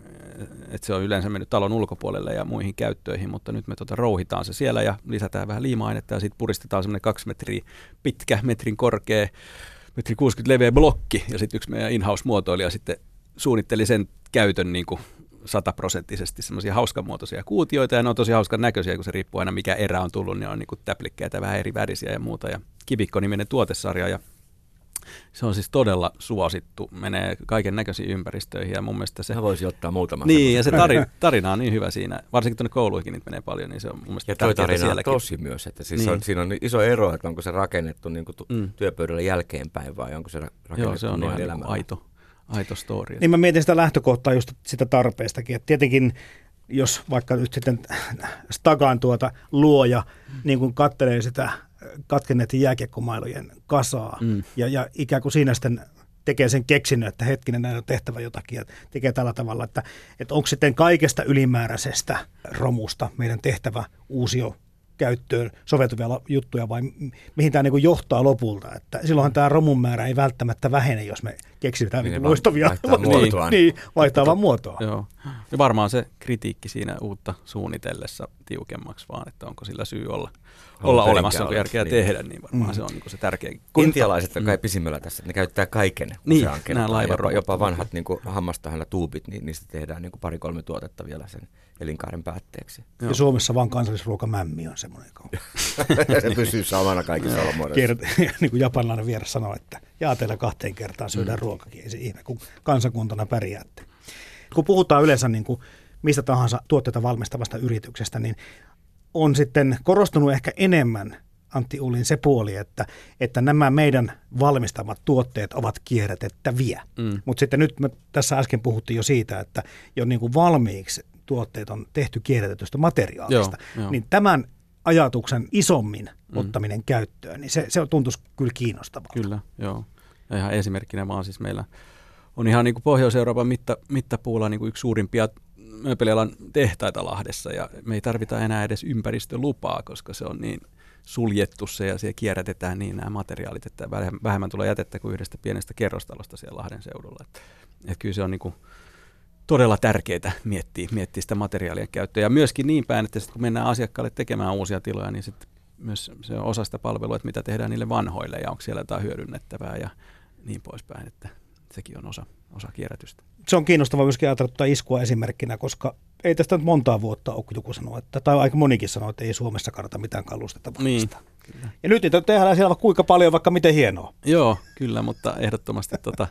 että se on yleensä mennyt talon ulkopuolelle ja muihin käyttöihin, mutta nyt me tuota rouhitaan se siellä ja lisätään vähän liima-ainetta ja sitten puristetaan semmoinen kaksi metriä pitkä, metrin korkea, metri 60 leveä blokki, ja sitten yksi meidän in-house-muotoilija sitten suunnitteli sen käytön niin kuin sataprosenttisesti semmoisia hauskamuotoisia kuutioita, ja ne on tosi hauskan näköisiä, kun se riippuu aina mikä erä on tullut, niin on niin kuin täplikkeitä, vähän eri värisiä ja muuta, ja Kivikko-niminen tuotesarja, ja se on siis todella suosittu, menee kaiken näköisiin ympäristöihin ja mun mielestä se... Mä voisi ottaa muutama. Niin, ja se tarina, tarina on niin hyvä siinä, varsinkin tuonne kouluihin niitä menee paljon, niin se on mun mielestä Ja toi tarina on tosi myös, että siis niin. on, siinä on iso ero, että onko se rakennettu niin kuin mm. työpöydällä jälkeenpäin vai onko se rakennettu Joo, se on noin ihan. Niin aito, aito story. Niin mä mietin sitä lähtökohtaa just sitä tarpeestakin, että tietenkin jos vaikka nyt sitten Stagan tuota luoja niin kuin kattelee sitä katkenneiden jääkiekkomailojen kasaa mm. ja, ja ikään kuin siinä sitten tekee sen keksinnön, että hetkinen, näin on tehtävä jotakin ja tekee tällä tavalla, että, että onko sitten kaikesta ylimääräisestä romusta meidän tehtävä uusio käyttöön soveltuvia juttuja vai mihin tämä niin johtaa lopulta. Että silloinhan tämä romun määrä ei välttämättä vähene, jos me keksitään niin, niin loistavia. Vaihtaa muotoa. Niin, vaihtaa vaan muotoa. Joo. Ja varmaan se kritiikki siinä uutta suunnitellessa tiukemmaksi vaan, että onko sillä syy olla, olla olemassa, onko järkeä niin. tehdä, niin varmaan mm. se on niin se tärkeä. Intialaiset, jotka mm. ei pisimmällä tässä, ne käyttää kaiken niin, nämä jopa, jopa vanhat niin hammastahalla tuubit, niin niistä tehdään niin pari-kolme tuotetta vielä sen elinkaaren päätteeksi. Ja Suomessa vaan kansallisruokamämmi on semmoinen, se pysyy samana kaikissa olomuodoissa. niin kuin japanilainen vieras sanoi, että jaateella kahteen kertaan syödään mm. ruokakin, ei se ihme, kun kansakuntana pärjäätte. Kun puhutaan yleensä niin kuin mistä tahansa tuotteita valmistavasta yrityksestä, niin on sitten korostunut ehkä enemmän Antti Ulin se puoli, että, että nämä meidän valmistamat tuotteet ovat kierrätettäviä. Mm. Mutta sitten nyt me tässä äsken puhuttiin jo siitä, että jo niin kuin valmiiksi tuotteet on tehty kierrätetystä materiaalista. Joo, jo. Niin tämän ajatuksen isommin mm. ottaminen käyttöön, niin se, se tuntuisi kyllä kiinnostavaa. Kyllä, joo. Ja ihan esimerkkinä vaan siis meillä on ihan niin kuin Pohjois-Euroopan mitta, mittapuulla niin kuin yksi suurimpia mööpelialan tehtaita Lahdessa ja me ei tarvita enää edes ympäristölupaa, koska se on niin suljettu se ja siellä kierrätetään niin nämä materiaalit, että vähemmän tulee jätettä kuin yhdestä pienestä kerrostalosta siellä Lahden seudulla. Että, että kyllä se on niin kuin todella tärkeää miettiä, miettiä sitä materiaalien käyttöä. Ja myöskin niin päin, että kun mennään asiakkaalle tekemään uusia tiloja, niin sitten myös se on osa sitä palvelua, että mitä tehdään niille vanhoille ja onko siellä jotain hyödynnettävää ja niin poispäin, että sekin on osa, osa kierrätystä. Se on kiinnostavaa myöskin ajatella tuota iskua esimerkkinä, koska ei tästä nyt montaa vuotta ole, kun joku sanoo, että, tai aika monikin sanoo, että ei Suomessa kannata mitään kalustetta valmistaa. Niin, kyllä. Ja nyt niitä tehdään siellä vaikka kuinka paljon, vaikka miten hienoa. Joo, kyllä, mutta ehdottomasti tota,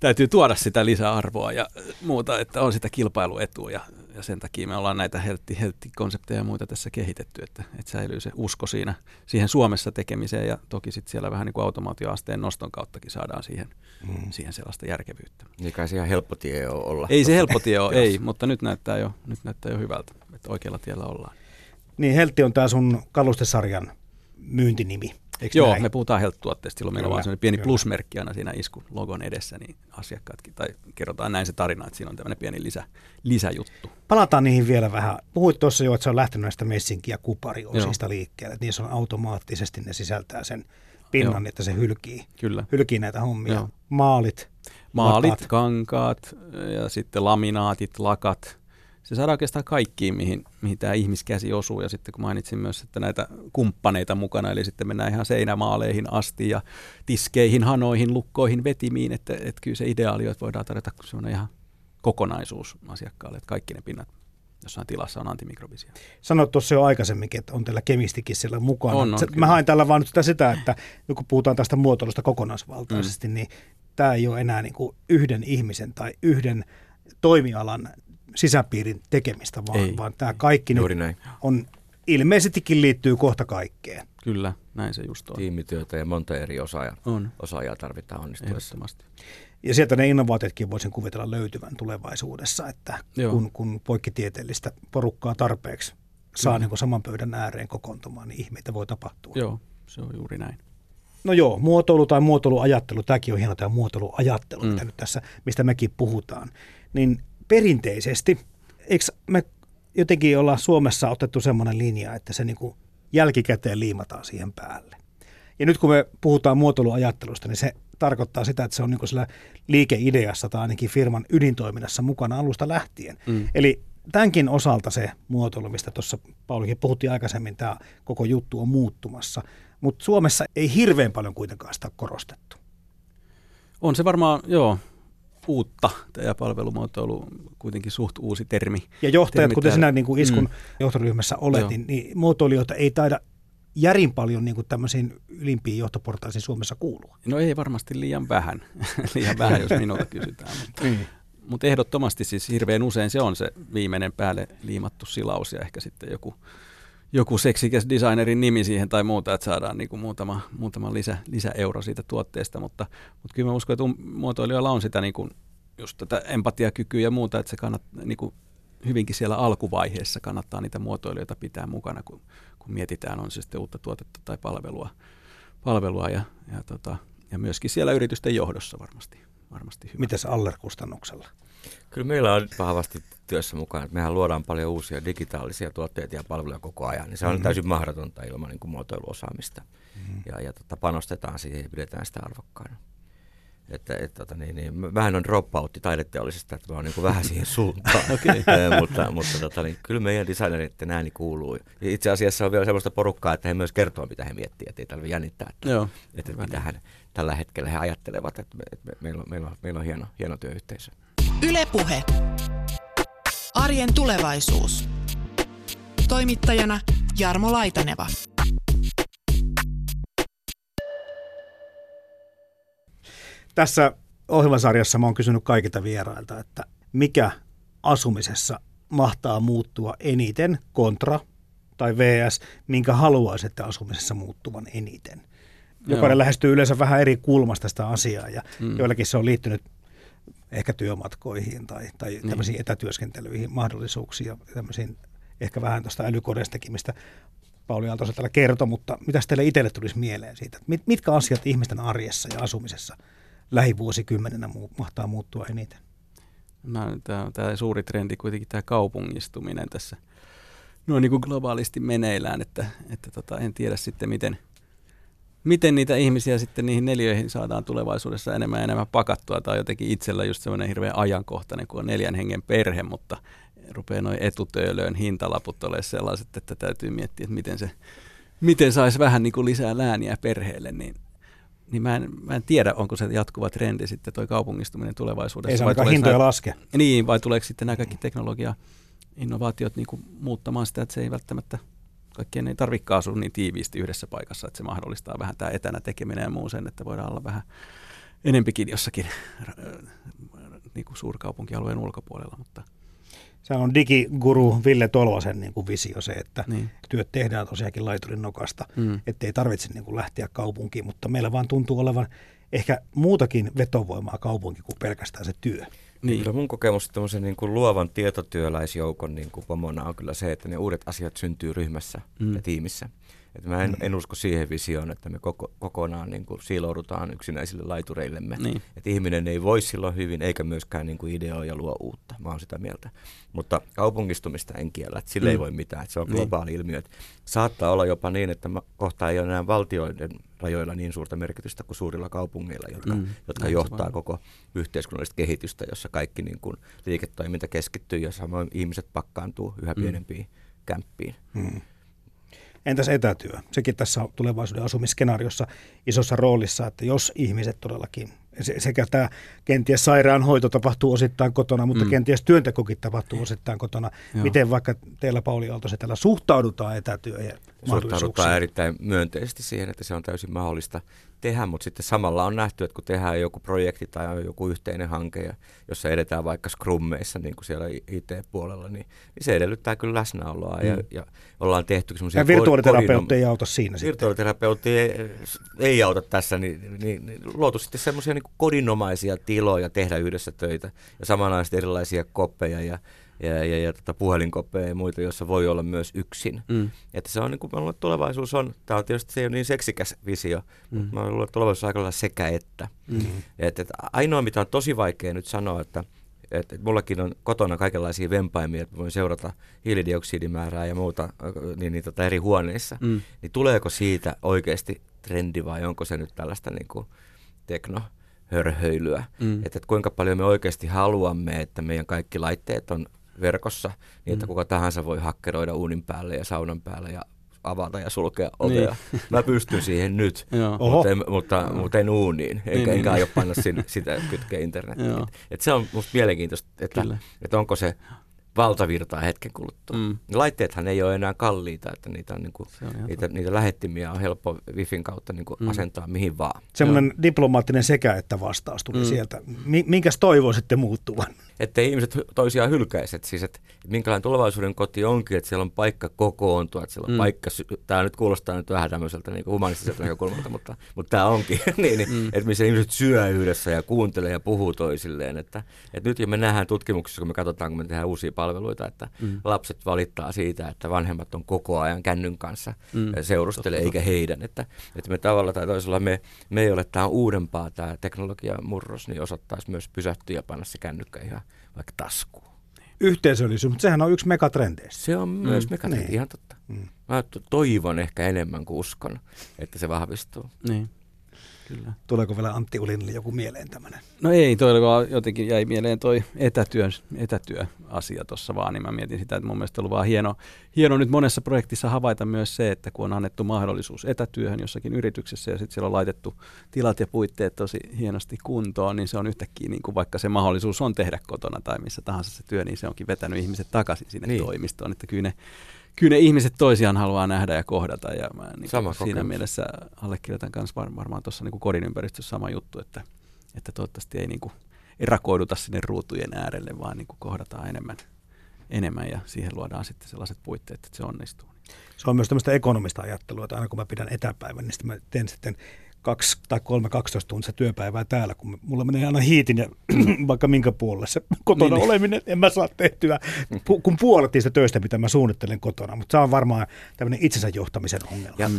täytyy tuoda sitä lisäarvoa ja muuta, että on sitä kilpailuetua ja, ja sen takia me ollaan näitä heltti, heltti-konsepteja ja muita tässä kehitetty, että, että säilyy se usko siinä, siihen Suomessa tekemiseen ja toki sitten siellä vähän niin kuin automaatioasteen noston kauttakin saadaan siihen, mm. siihen sellaista järkevyyttä. Niin kai se ihan helppo tie ole olla. Ei se helppo tie ole, ei, mutta nyt näyttää jo, nyt näyttää jo hyvältä, että oikealla tiellä ollaan. Niin Heltti on tämä sun kalustesarjan myyntinimi. Eikö Joo, näin? me puhutaan Health-tuotteista, silloin meillä on sellainen pieni kyllä. plusmerkki aina siinä iskun logon edessä, niin asiakkaatkin, tai kerrotaan näin se tarina, että siinä on tämmöinen pieni lisä, lisäjuttu. Palataan niihin vielä vähän. Puhuit tuossa jo, että se on lähtenyt näistä messinki- ja kupariosista liikkeelle. Että niissä on automaattisesti, ne sisältää sen pinnan, Joo. että se hylkii, Kyllä. hylkii näitä hommia. Joo. Maalit. Maalit, lakaat. kankaat ja sitten laminaatit, lakat. Se saadaan oikeastaan kaikkiin, mihin, mihin tämä ihmiskäsi osuu. Ja sitten kun mainitsin myös, että näitä kumppaneita mukana, eli sitten mennään ihan seinämaaleihin asti ja tiskeihin, hanoihin, lukkoihin, vetimiin. Että, että kyllä se ideaali on, että voidaan tarjota semmoinen ihan kokonaisuus asiakkaalle, että kaikki ne pinnat jossain tilassa on antimikrobisia. Sanoit tuossa jo aikaisemminkin, että on teillä kemistikin siellä mukana. On, on, Se-. Mä hain tällä vaan nyt sitä, sitä, että kun puhutaan tästä muotoilusta kokonaisvaltaisesti, mm. niin tämä ei ole enää niin kuin yhden ihmisen tai yhden toimialan sisäpiirin tekemistä, vaan, Ei. vaan tämä kaikki Juuri nyt näin. on ilmeisestikin liittyy kohta kaikkeen. Kyllä, näin se just on. Tiimityötä ja monta eri osaajaa, On, osaajaa tarvitaan onnistuessa. Ja sieltä ne innovaatiotkin voisin kuvitella löytyvän tulevaisuudessa, että Joo. kun, kun poikkitieteellistä porukkaa tarpeeksi saa niin saman pöydän ääreen kokoontumaan, niin ihmeitä voi tapahtua. Joo, se on juuri näin. No joo, muotoilu tai muotoiluajattelu, tämäkin on hieno tämä muotoiluajattelu, mm. Mm. mitä nyt tässä, mistä mekin puhutaan. Niin perinteisesti, eikö me jotenkin olla Suomessa otettu semmoinen linja, että se niin kuin jälkikäteen liimataan siihen päälle. Ja nyt kun me puhutaan muotoiluajattelusta, niin se tarkoittaa sitä, että se on niin sillä liikeideassa tai ainakin firman ydintoiminnassa mukana alusta lähtien. Mm. Eli tämänkin osalta se muotoilu, mistä tuossa Paulikin puhuttiin aikaisemmin, tämä koko juttu on muuttumassa. Mutta Suomessa ei hirveän paljon kuitenkaan sitä korostettu. On se varmaan, joo, uutta ja palvelumuotoilu kuitenkin suht uusi termi. Ja johtajat, Termi kuten täällä. sinä niin kuin iskun Mm. johtoryhmässä olet, Joo. niin, niin muotoilijoita ei taida järin paljon niin kuin tämmöisiin ylimpiin johtoportaisiin Suomessa kuulua. No ei varmasti liian vähän, liian vähän jos minulta kysytään, mutta, Mm. mutta ehdottomasti siis hirveän usein se on se viimeinen päälle liimattu silaus ja ehkä sitten joku, joku seksikäs designerin nimi siihen tai muuta, että saadaan niin kuin muutama, muutama lisä, lisäeuro siitä tuotteesta, mutta, mutta kyllä mä uskon, että um- muotoilijoilla on sitä niin kuin, just tätä empatiakykyä ja muuta, että se kannattaa niin kuin hyvinkin siellä alkuvaiheessa kannattaa niitä muotoilijoita pitää mukana, kun, kun mietitään, on se sitten uutta tuotetta tai palvelua, palvelua ja, ja, tota, ja myöskin siellä yritysten johdossa varmasti, varmasti hyvä. Mites Aller-kustannuksella? Kyllä meillä on vahvasti työssä mukana, että mehän luodaan paljon uusia digitaalisia tuotteita ja palveluja koko ajan, niin se on mm-hmm. täysin mahdotonta ilman niin kuin muotoiluosaamista. Mm-hmm. Ja, ja tota, panostetaan siihen ja pidetään sitä arvokkaana. Että, et, tota, niin, niin, vähän on dropoutti taideteollisesta, että mä oon niin kuin vähän siihen suuntaan. Okei. Eh, mutta mutta tota, niin, kyllä meidän designereiden ääni kuuluu. Ja itse asiassa on vielä sellaista porukkaa, että he myös kertoo, mitä he miettii, että ei tarvitse jännittää, että, Joo, että hyvä mitä niin. hän, tällä hetkellä he ajattelevat, että, me, että me, meillä, on, meillä, on, meillä on hieno, hieno työyhteisö. Ylepuhe. Arjen tulevaisuus. Toimittajana Jarmo Laitaneva. Tässä ohjelmasarjassa mä oon kysynyt kaikilta vierailta, että mikä asumisessa mahtaa muuttua eniten kontra tai VS, minkä haluaisitte asumisessa muuttuvan eniten. Jokainen Joo. lähestyy yleensä vähän eri kulmasta sitä asiaa ja Mm. mm. joillakin se on liittynyt ehkä työmatkoihin tai, tai Niin. tämmöisiin etätyöskentelyihin mahdollisuuksiin ja tämmöisiin ehkä vähän tuosta älykodeistakin, mistä Pauli Aaltosa täällä kertoi, mutta mitä teille itselle tulisi mieleen siitä? mit- Mitkä asiat ihmisten arjessa ja asumisessa lähivuosikymmenenä mu- mahtaa muuttua eniten? Tämä on tämä suuri trendi kuitenkin tämä kaupungistuminen tässä noin niin kuin globaalisti meneillään, että, että tota, en tiedä sitten miten, miten niitä ihmisiä sitten niihin neljöihin saadaan tulevaisuudessa enemmän ja enemmän pakattua. Tai jotenkin itsellä just semmoinen hirveän ajankohtainen, kun on neljän hengen perhe, mutta rupeaa noin etutöölöön hintalaput olemaan sellaiset, että täytyy miettiä, että miten se miten saisi vähän niin kuin lisää lääniä perheelle, niin niin mä en, mä en tiedä, onko se jatkuva trendi sitten toi kaupungistuminen tulevaisuudessa. Ei se ainakaan hintoja nämä, laske. Niin, vai tuleeko sitten nämä kaikki teknologia innovaatiot niin kuin muuttamaan sitä, että se ei välttämättä kaikkien ei tarvitse asua niin tiiviisti yhdessä paikassa, että se mahdollistaa vähän tämä etänä tekeminen ja muu sen, että voidaan olla vähän enempikin jossakin äh, niin kuin suurkaupunkialueen ulkopuolella. Mutta se on digiguru Ville Tolvasen niin kuin visio se, että niin. työt tehdään tosiaankin laiturin nokasta, mm. ettei tarvitse niin kuin lähteä kaupunkiin, mutta meillä vaan tuntuu olevan ehkä muutakin vetovoimaa kaupunki kuin pelkästään se työ. Niin. Kyllä mun kokemus tämmöisen niin kuin luovan tietotyöläisjoukon niin kuin pomona on kyllä se, että ne uudet asiat syntyy ryhmässä mm. ja tiimissä. Että mä en, mm. en usko siihen visioon, että me koko, kokonaan niin kuin siiloudutaan yksinäisille laitureillemme. Niin. Että ihminen ei voi silloin hyvin, eikä myöskään niin kuin ideoja luo uutta. Mä oon sitä mieltä. Mutta kaupungistumista en kiellä, että sille mm. ei voi mitään. Että se on niin. globaali niin. ilmiö. Että saattaa olla jopa niin, että kohta ei ole enää valtioiden rajoilla niin suurta merkitystä kuin suurilla kaupungeilla, jotka, mm. jotka johtaa koko yhteiskunnallista kehitystä, jossa kaikki niin kuin liiketoiminta keskittyy ja samoin ihmiset pakkaantuu yhä mm. pienempiin kämppiin. Mm. Entäs etätyö? Sekin tässä tulevaisuuden asumiskenaariossa isossa roolissa, että jos ihmiset todellakin, sekä tämä kenties sairaanhoito tapahtuu osittain kotona, mutta mm. kenties työntekokin tapahtuu osittain kotona. Joo. Miten vaikka teillä Pauli Aalto täällä suhtaudutaan etätyöhön? Suhtaudutaan erittäin myönteisesti siihen, että se on täysin mahdollista tehdä, mutta sitten samalla on nähty, että kun tehdään joku projekti tai joku yhteinen hanke, jossa edetään vaikka scrummeissa niin kuin siellä IT-puolella, niin, niin se edellyttää kyllä läsnäoloa mm. ja, ja ollaan tehty semmoisia... Ja virtuaaliterapeutti ei auta siinä Virtuaaliterapeutti ei, ei auta tässä, niin, niin, niin luotu sitten semmoisia niin kodinomaisia tiloja tehdä yhdessä töitä ja samanlaisesti erilaisia koppeja ja ja, ja, ja tota puhelinkoppeja ja muita, joissa voi olla myös yksin. Mm. Että se on niin kuin mä luulen, että tulevaisuus on, tämä on tietysti se ei ole niin seksikäs visio, mm. mutta mä luulen, että tulevaisuus on aika lailla sekä että. Mm. Et, et ainoa, mitä on tosi vaikea nyt sanoa, että et, et mullakin on kotona kaikenlaisia vempaimia, että voin seurata hiilidioksidimäärää ja muuta niin, niin tota eri huoneissa. Mm. Niin tuleeko siitä oikeasti trendi vai onko se nyt tällaista niin kuin tekno hörhöilyä. Mm. Että, että kuinka paljon me oikeasti haluamme, että meidän kaikki laitteet on verkossa, niin että mm. kuka tahansa voi hakkeroida uunin päälle ja saunan päälle ja avata ja sulkea ovea. Niin. Mä pystyn siihen nyt, mutta, en, mutta, mutta en uuniin, enkä, niin, enkä niin. aio panna sin, sitä kytkeä internettiin. Et, et se on musta mielenkiintoista, että, että onko se valtavirtaa hetken kuluttua. Mm. Laitteethan ei ole enää kalliita, että niitä, on niinku, on niitä, niitä lähettimiä on helppo Wifin kautta niinku mm. asentaa mihin vaan. Semmoinen diplomaattinen sekä että vastaus tuli mm. sieltä. Minkäs toivoisitte muuttuvan? Että ihmiset toisiaan hylkäiset, siis että minkälainen tulevaisuuden koti onkin, että siellä on paikka kokoontua, että siellä on mm. paikka, tämä nyt kuulostaa nyt vähän tämmöiseltä niin humanistiselta näkökulmalta, mutta, mutta tämä onkin, niin, niin, mm. että missä ihmiset syö yhdessä ja kuuntelee ja puhuu toisilleen, että, että nyt jo me nähdään tutkimuksissa, kun me katsotaan, kun me tehdään uusia palveluita, että mm. lapset valittaa siitä, että vanhemmat on koko ajan kännyn kanssa mm. seurustelee, eikä heidän, että, että me tavalla tai toisella me, me ei ole tämä uudempaa tämä teknologiamurros, niin osattaisi myös pysähtyä ja panna se kännykkä ihan vaikka taskuun. Yhteisöllisyys, mutta sehän on yksi megatrendeistä. Se on myös mm. megatrendi, niin. ihan totta. Mm. Mä toivon ehkä enemmän kuin uskon, että se vahvistuu. Niin. Kyllä. Tuleeko vielä Antti Ulinille joku mieleen tämmöinen? No ei, toi vaan jotenkin jäi mieleen toi etätyön, etätyöasia tuossa vaan, niin mä mietin sitä, että mun mielestä on ollut vaan hieno, hieno nyt monessa projektissa havaita myös se, että kun on annettu mahdollisuus etätyöhön jossakin yrityksessä ja sitten siellä on laitettu tilat ja puitteet tosi hienosti kuntoon, niin se on yhtäkkiä, niin kuin vaikka se mahdollisuus on tehdä kotona tai missä tahansa se työ, niin se onkin vetänyt ihmiset takaisin sinne niin. toimistoon, että kyllä ne kyllä ne ihmiset toisiaan haluaa nähdä ja kohdata. Ja mä niin sama siinä kokemus. mielessä allekirjoitan myös var, varmaan tuossa niin kodin ympäristössä sama juttu, että, että toivottavasti ei niin kuin erakoiduta sinne ruutujen äärelle, vaan niin kuin kohdataan enemmän, enemmän ja siihen luodaan sitten sellaiset puitteet, että se onnistuu. Se on myös tämmöistä ekonomista ajattelua, että aina kun mä pidän etäpäivän, niin sitten mä teen sitten kaksi tai kolme 12 tuntia työpäivää täällä, kun mulla menee aina hiitin ja vaikka minkä puolelle se kotona niin, niin. oleminen, en mä saa tehtyä, kun puolet niistä töistä, mitä mä suunnittelen kotona, mutta se on varmaan tämmöinen itsensä johtamisen ongelma. Ja,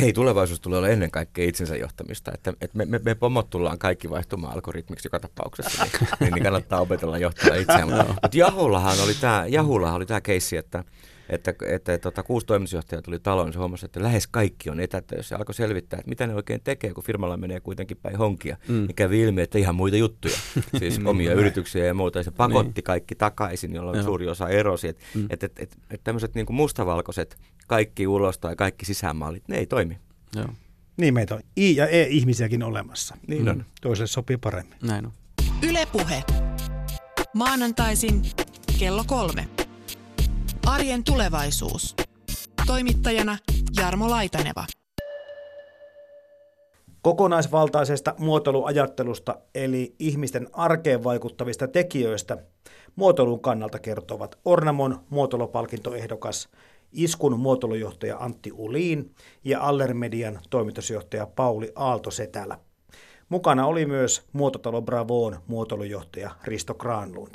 hei, tulevaisuus tulee olla ennen kaikkea itsensä johtamista, että, että me, me, me pomot tullaan kaikki vaihtumaan algoritmiksi joka tapauksessa, niin, niin kannattaa opetella johtaa itseään. mutta Jahullahan oli tämä, Jahullahan oli tämä keissi, että että, että tota, kuusi toimitusjohtajaa tuli taloon, niin se huomasi, että lähes kaikki on etätöissä. Alkoi selvittää, että mitä ne oikein tekee, kun firmalla menee kuitenkin päin honkia. Mm. Niin kävi ilmi, että ihan muita juttuja, siis niin, omia yrityksiä ja muuta. Ja se pakotti niin. kaikki takaisin, jolloin Joo. suuri osa erosi. Että mm. et, et, et, et tämmöiset niin mustavalkoiset kaikki ulos tai kaikki sisäänmallit, ne ei toimi. Joo. Niin meitä on I- ja E-ihmisiäkin olemassa. Niin on. Toiselle sopii paremmin. Näin on. Ylepuhe. Maanantaisin kello kolme. Arjen tulevaisuus. Toimittajana Jarmo Laitaneva. Kokonaisvaltaisesta muotoiluajattelusta eli ihmisten arkeen vaikuttavista tekijöistä muotoilun kannalta kertovat Ornamon muotoilupalkintoehdokas, Iskun muotoilujohtaja Antti Uliin ja Allermedian toimitusjohtaja Pauli Aalto-Setälä. Mukana oli myös Muototalo Bravoon muotoilujohtaja Risto Granlund.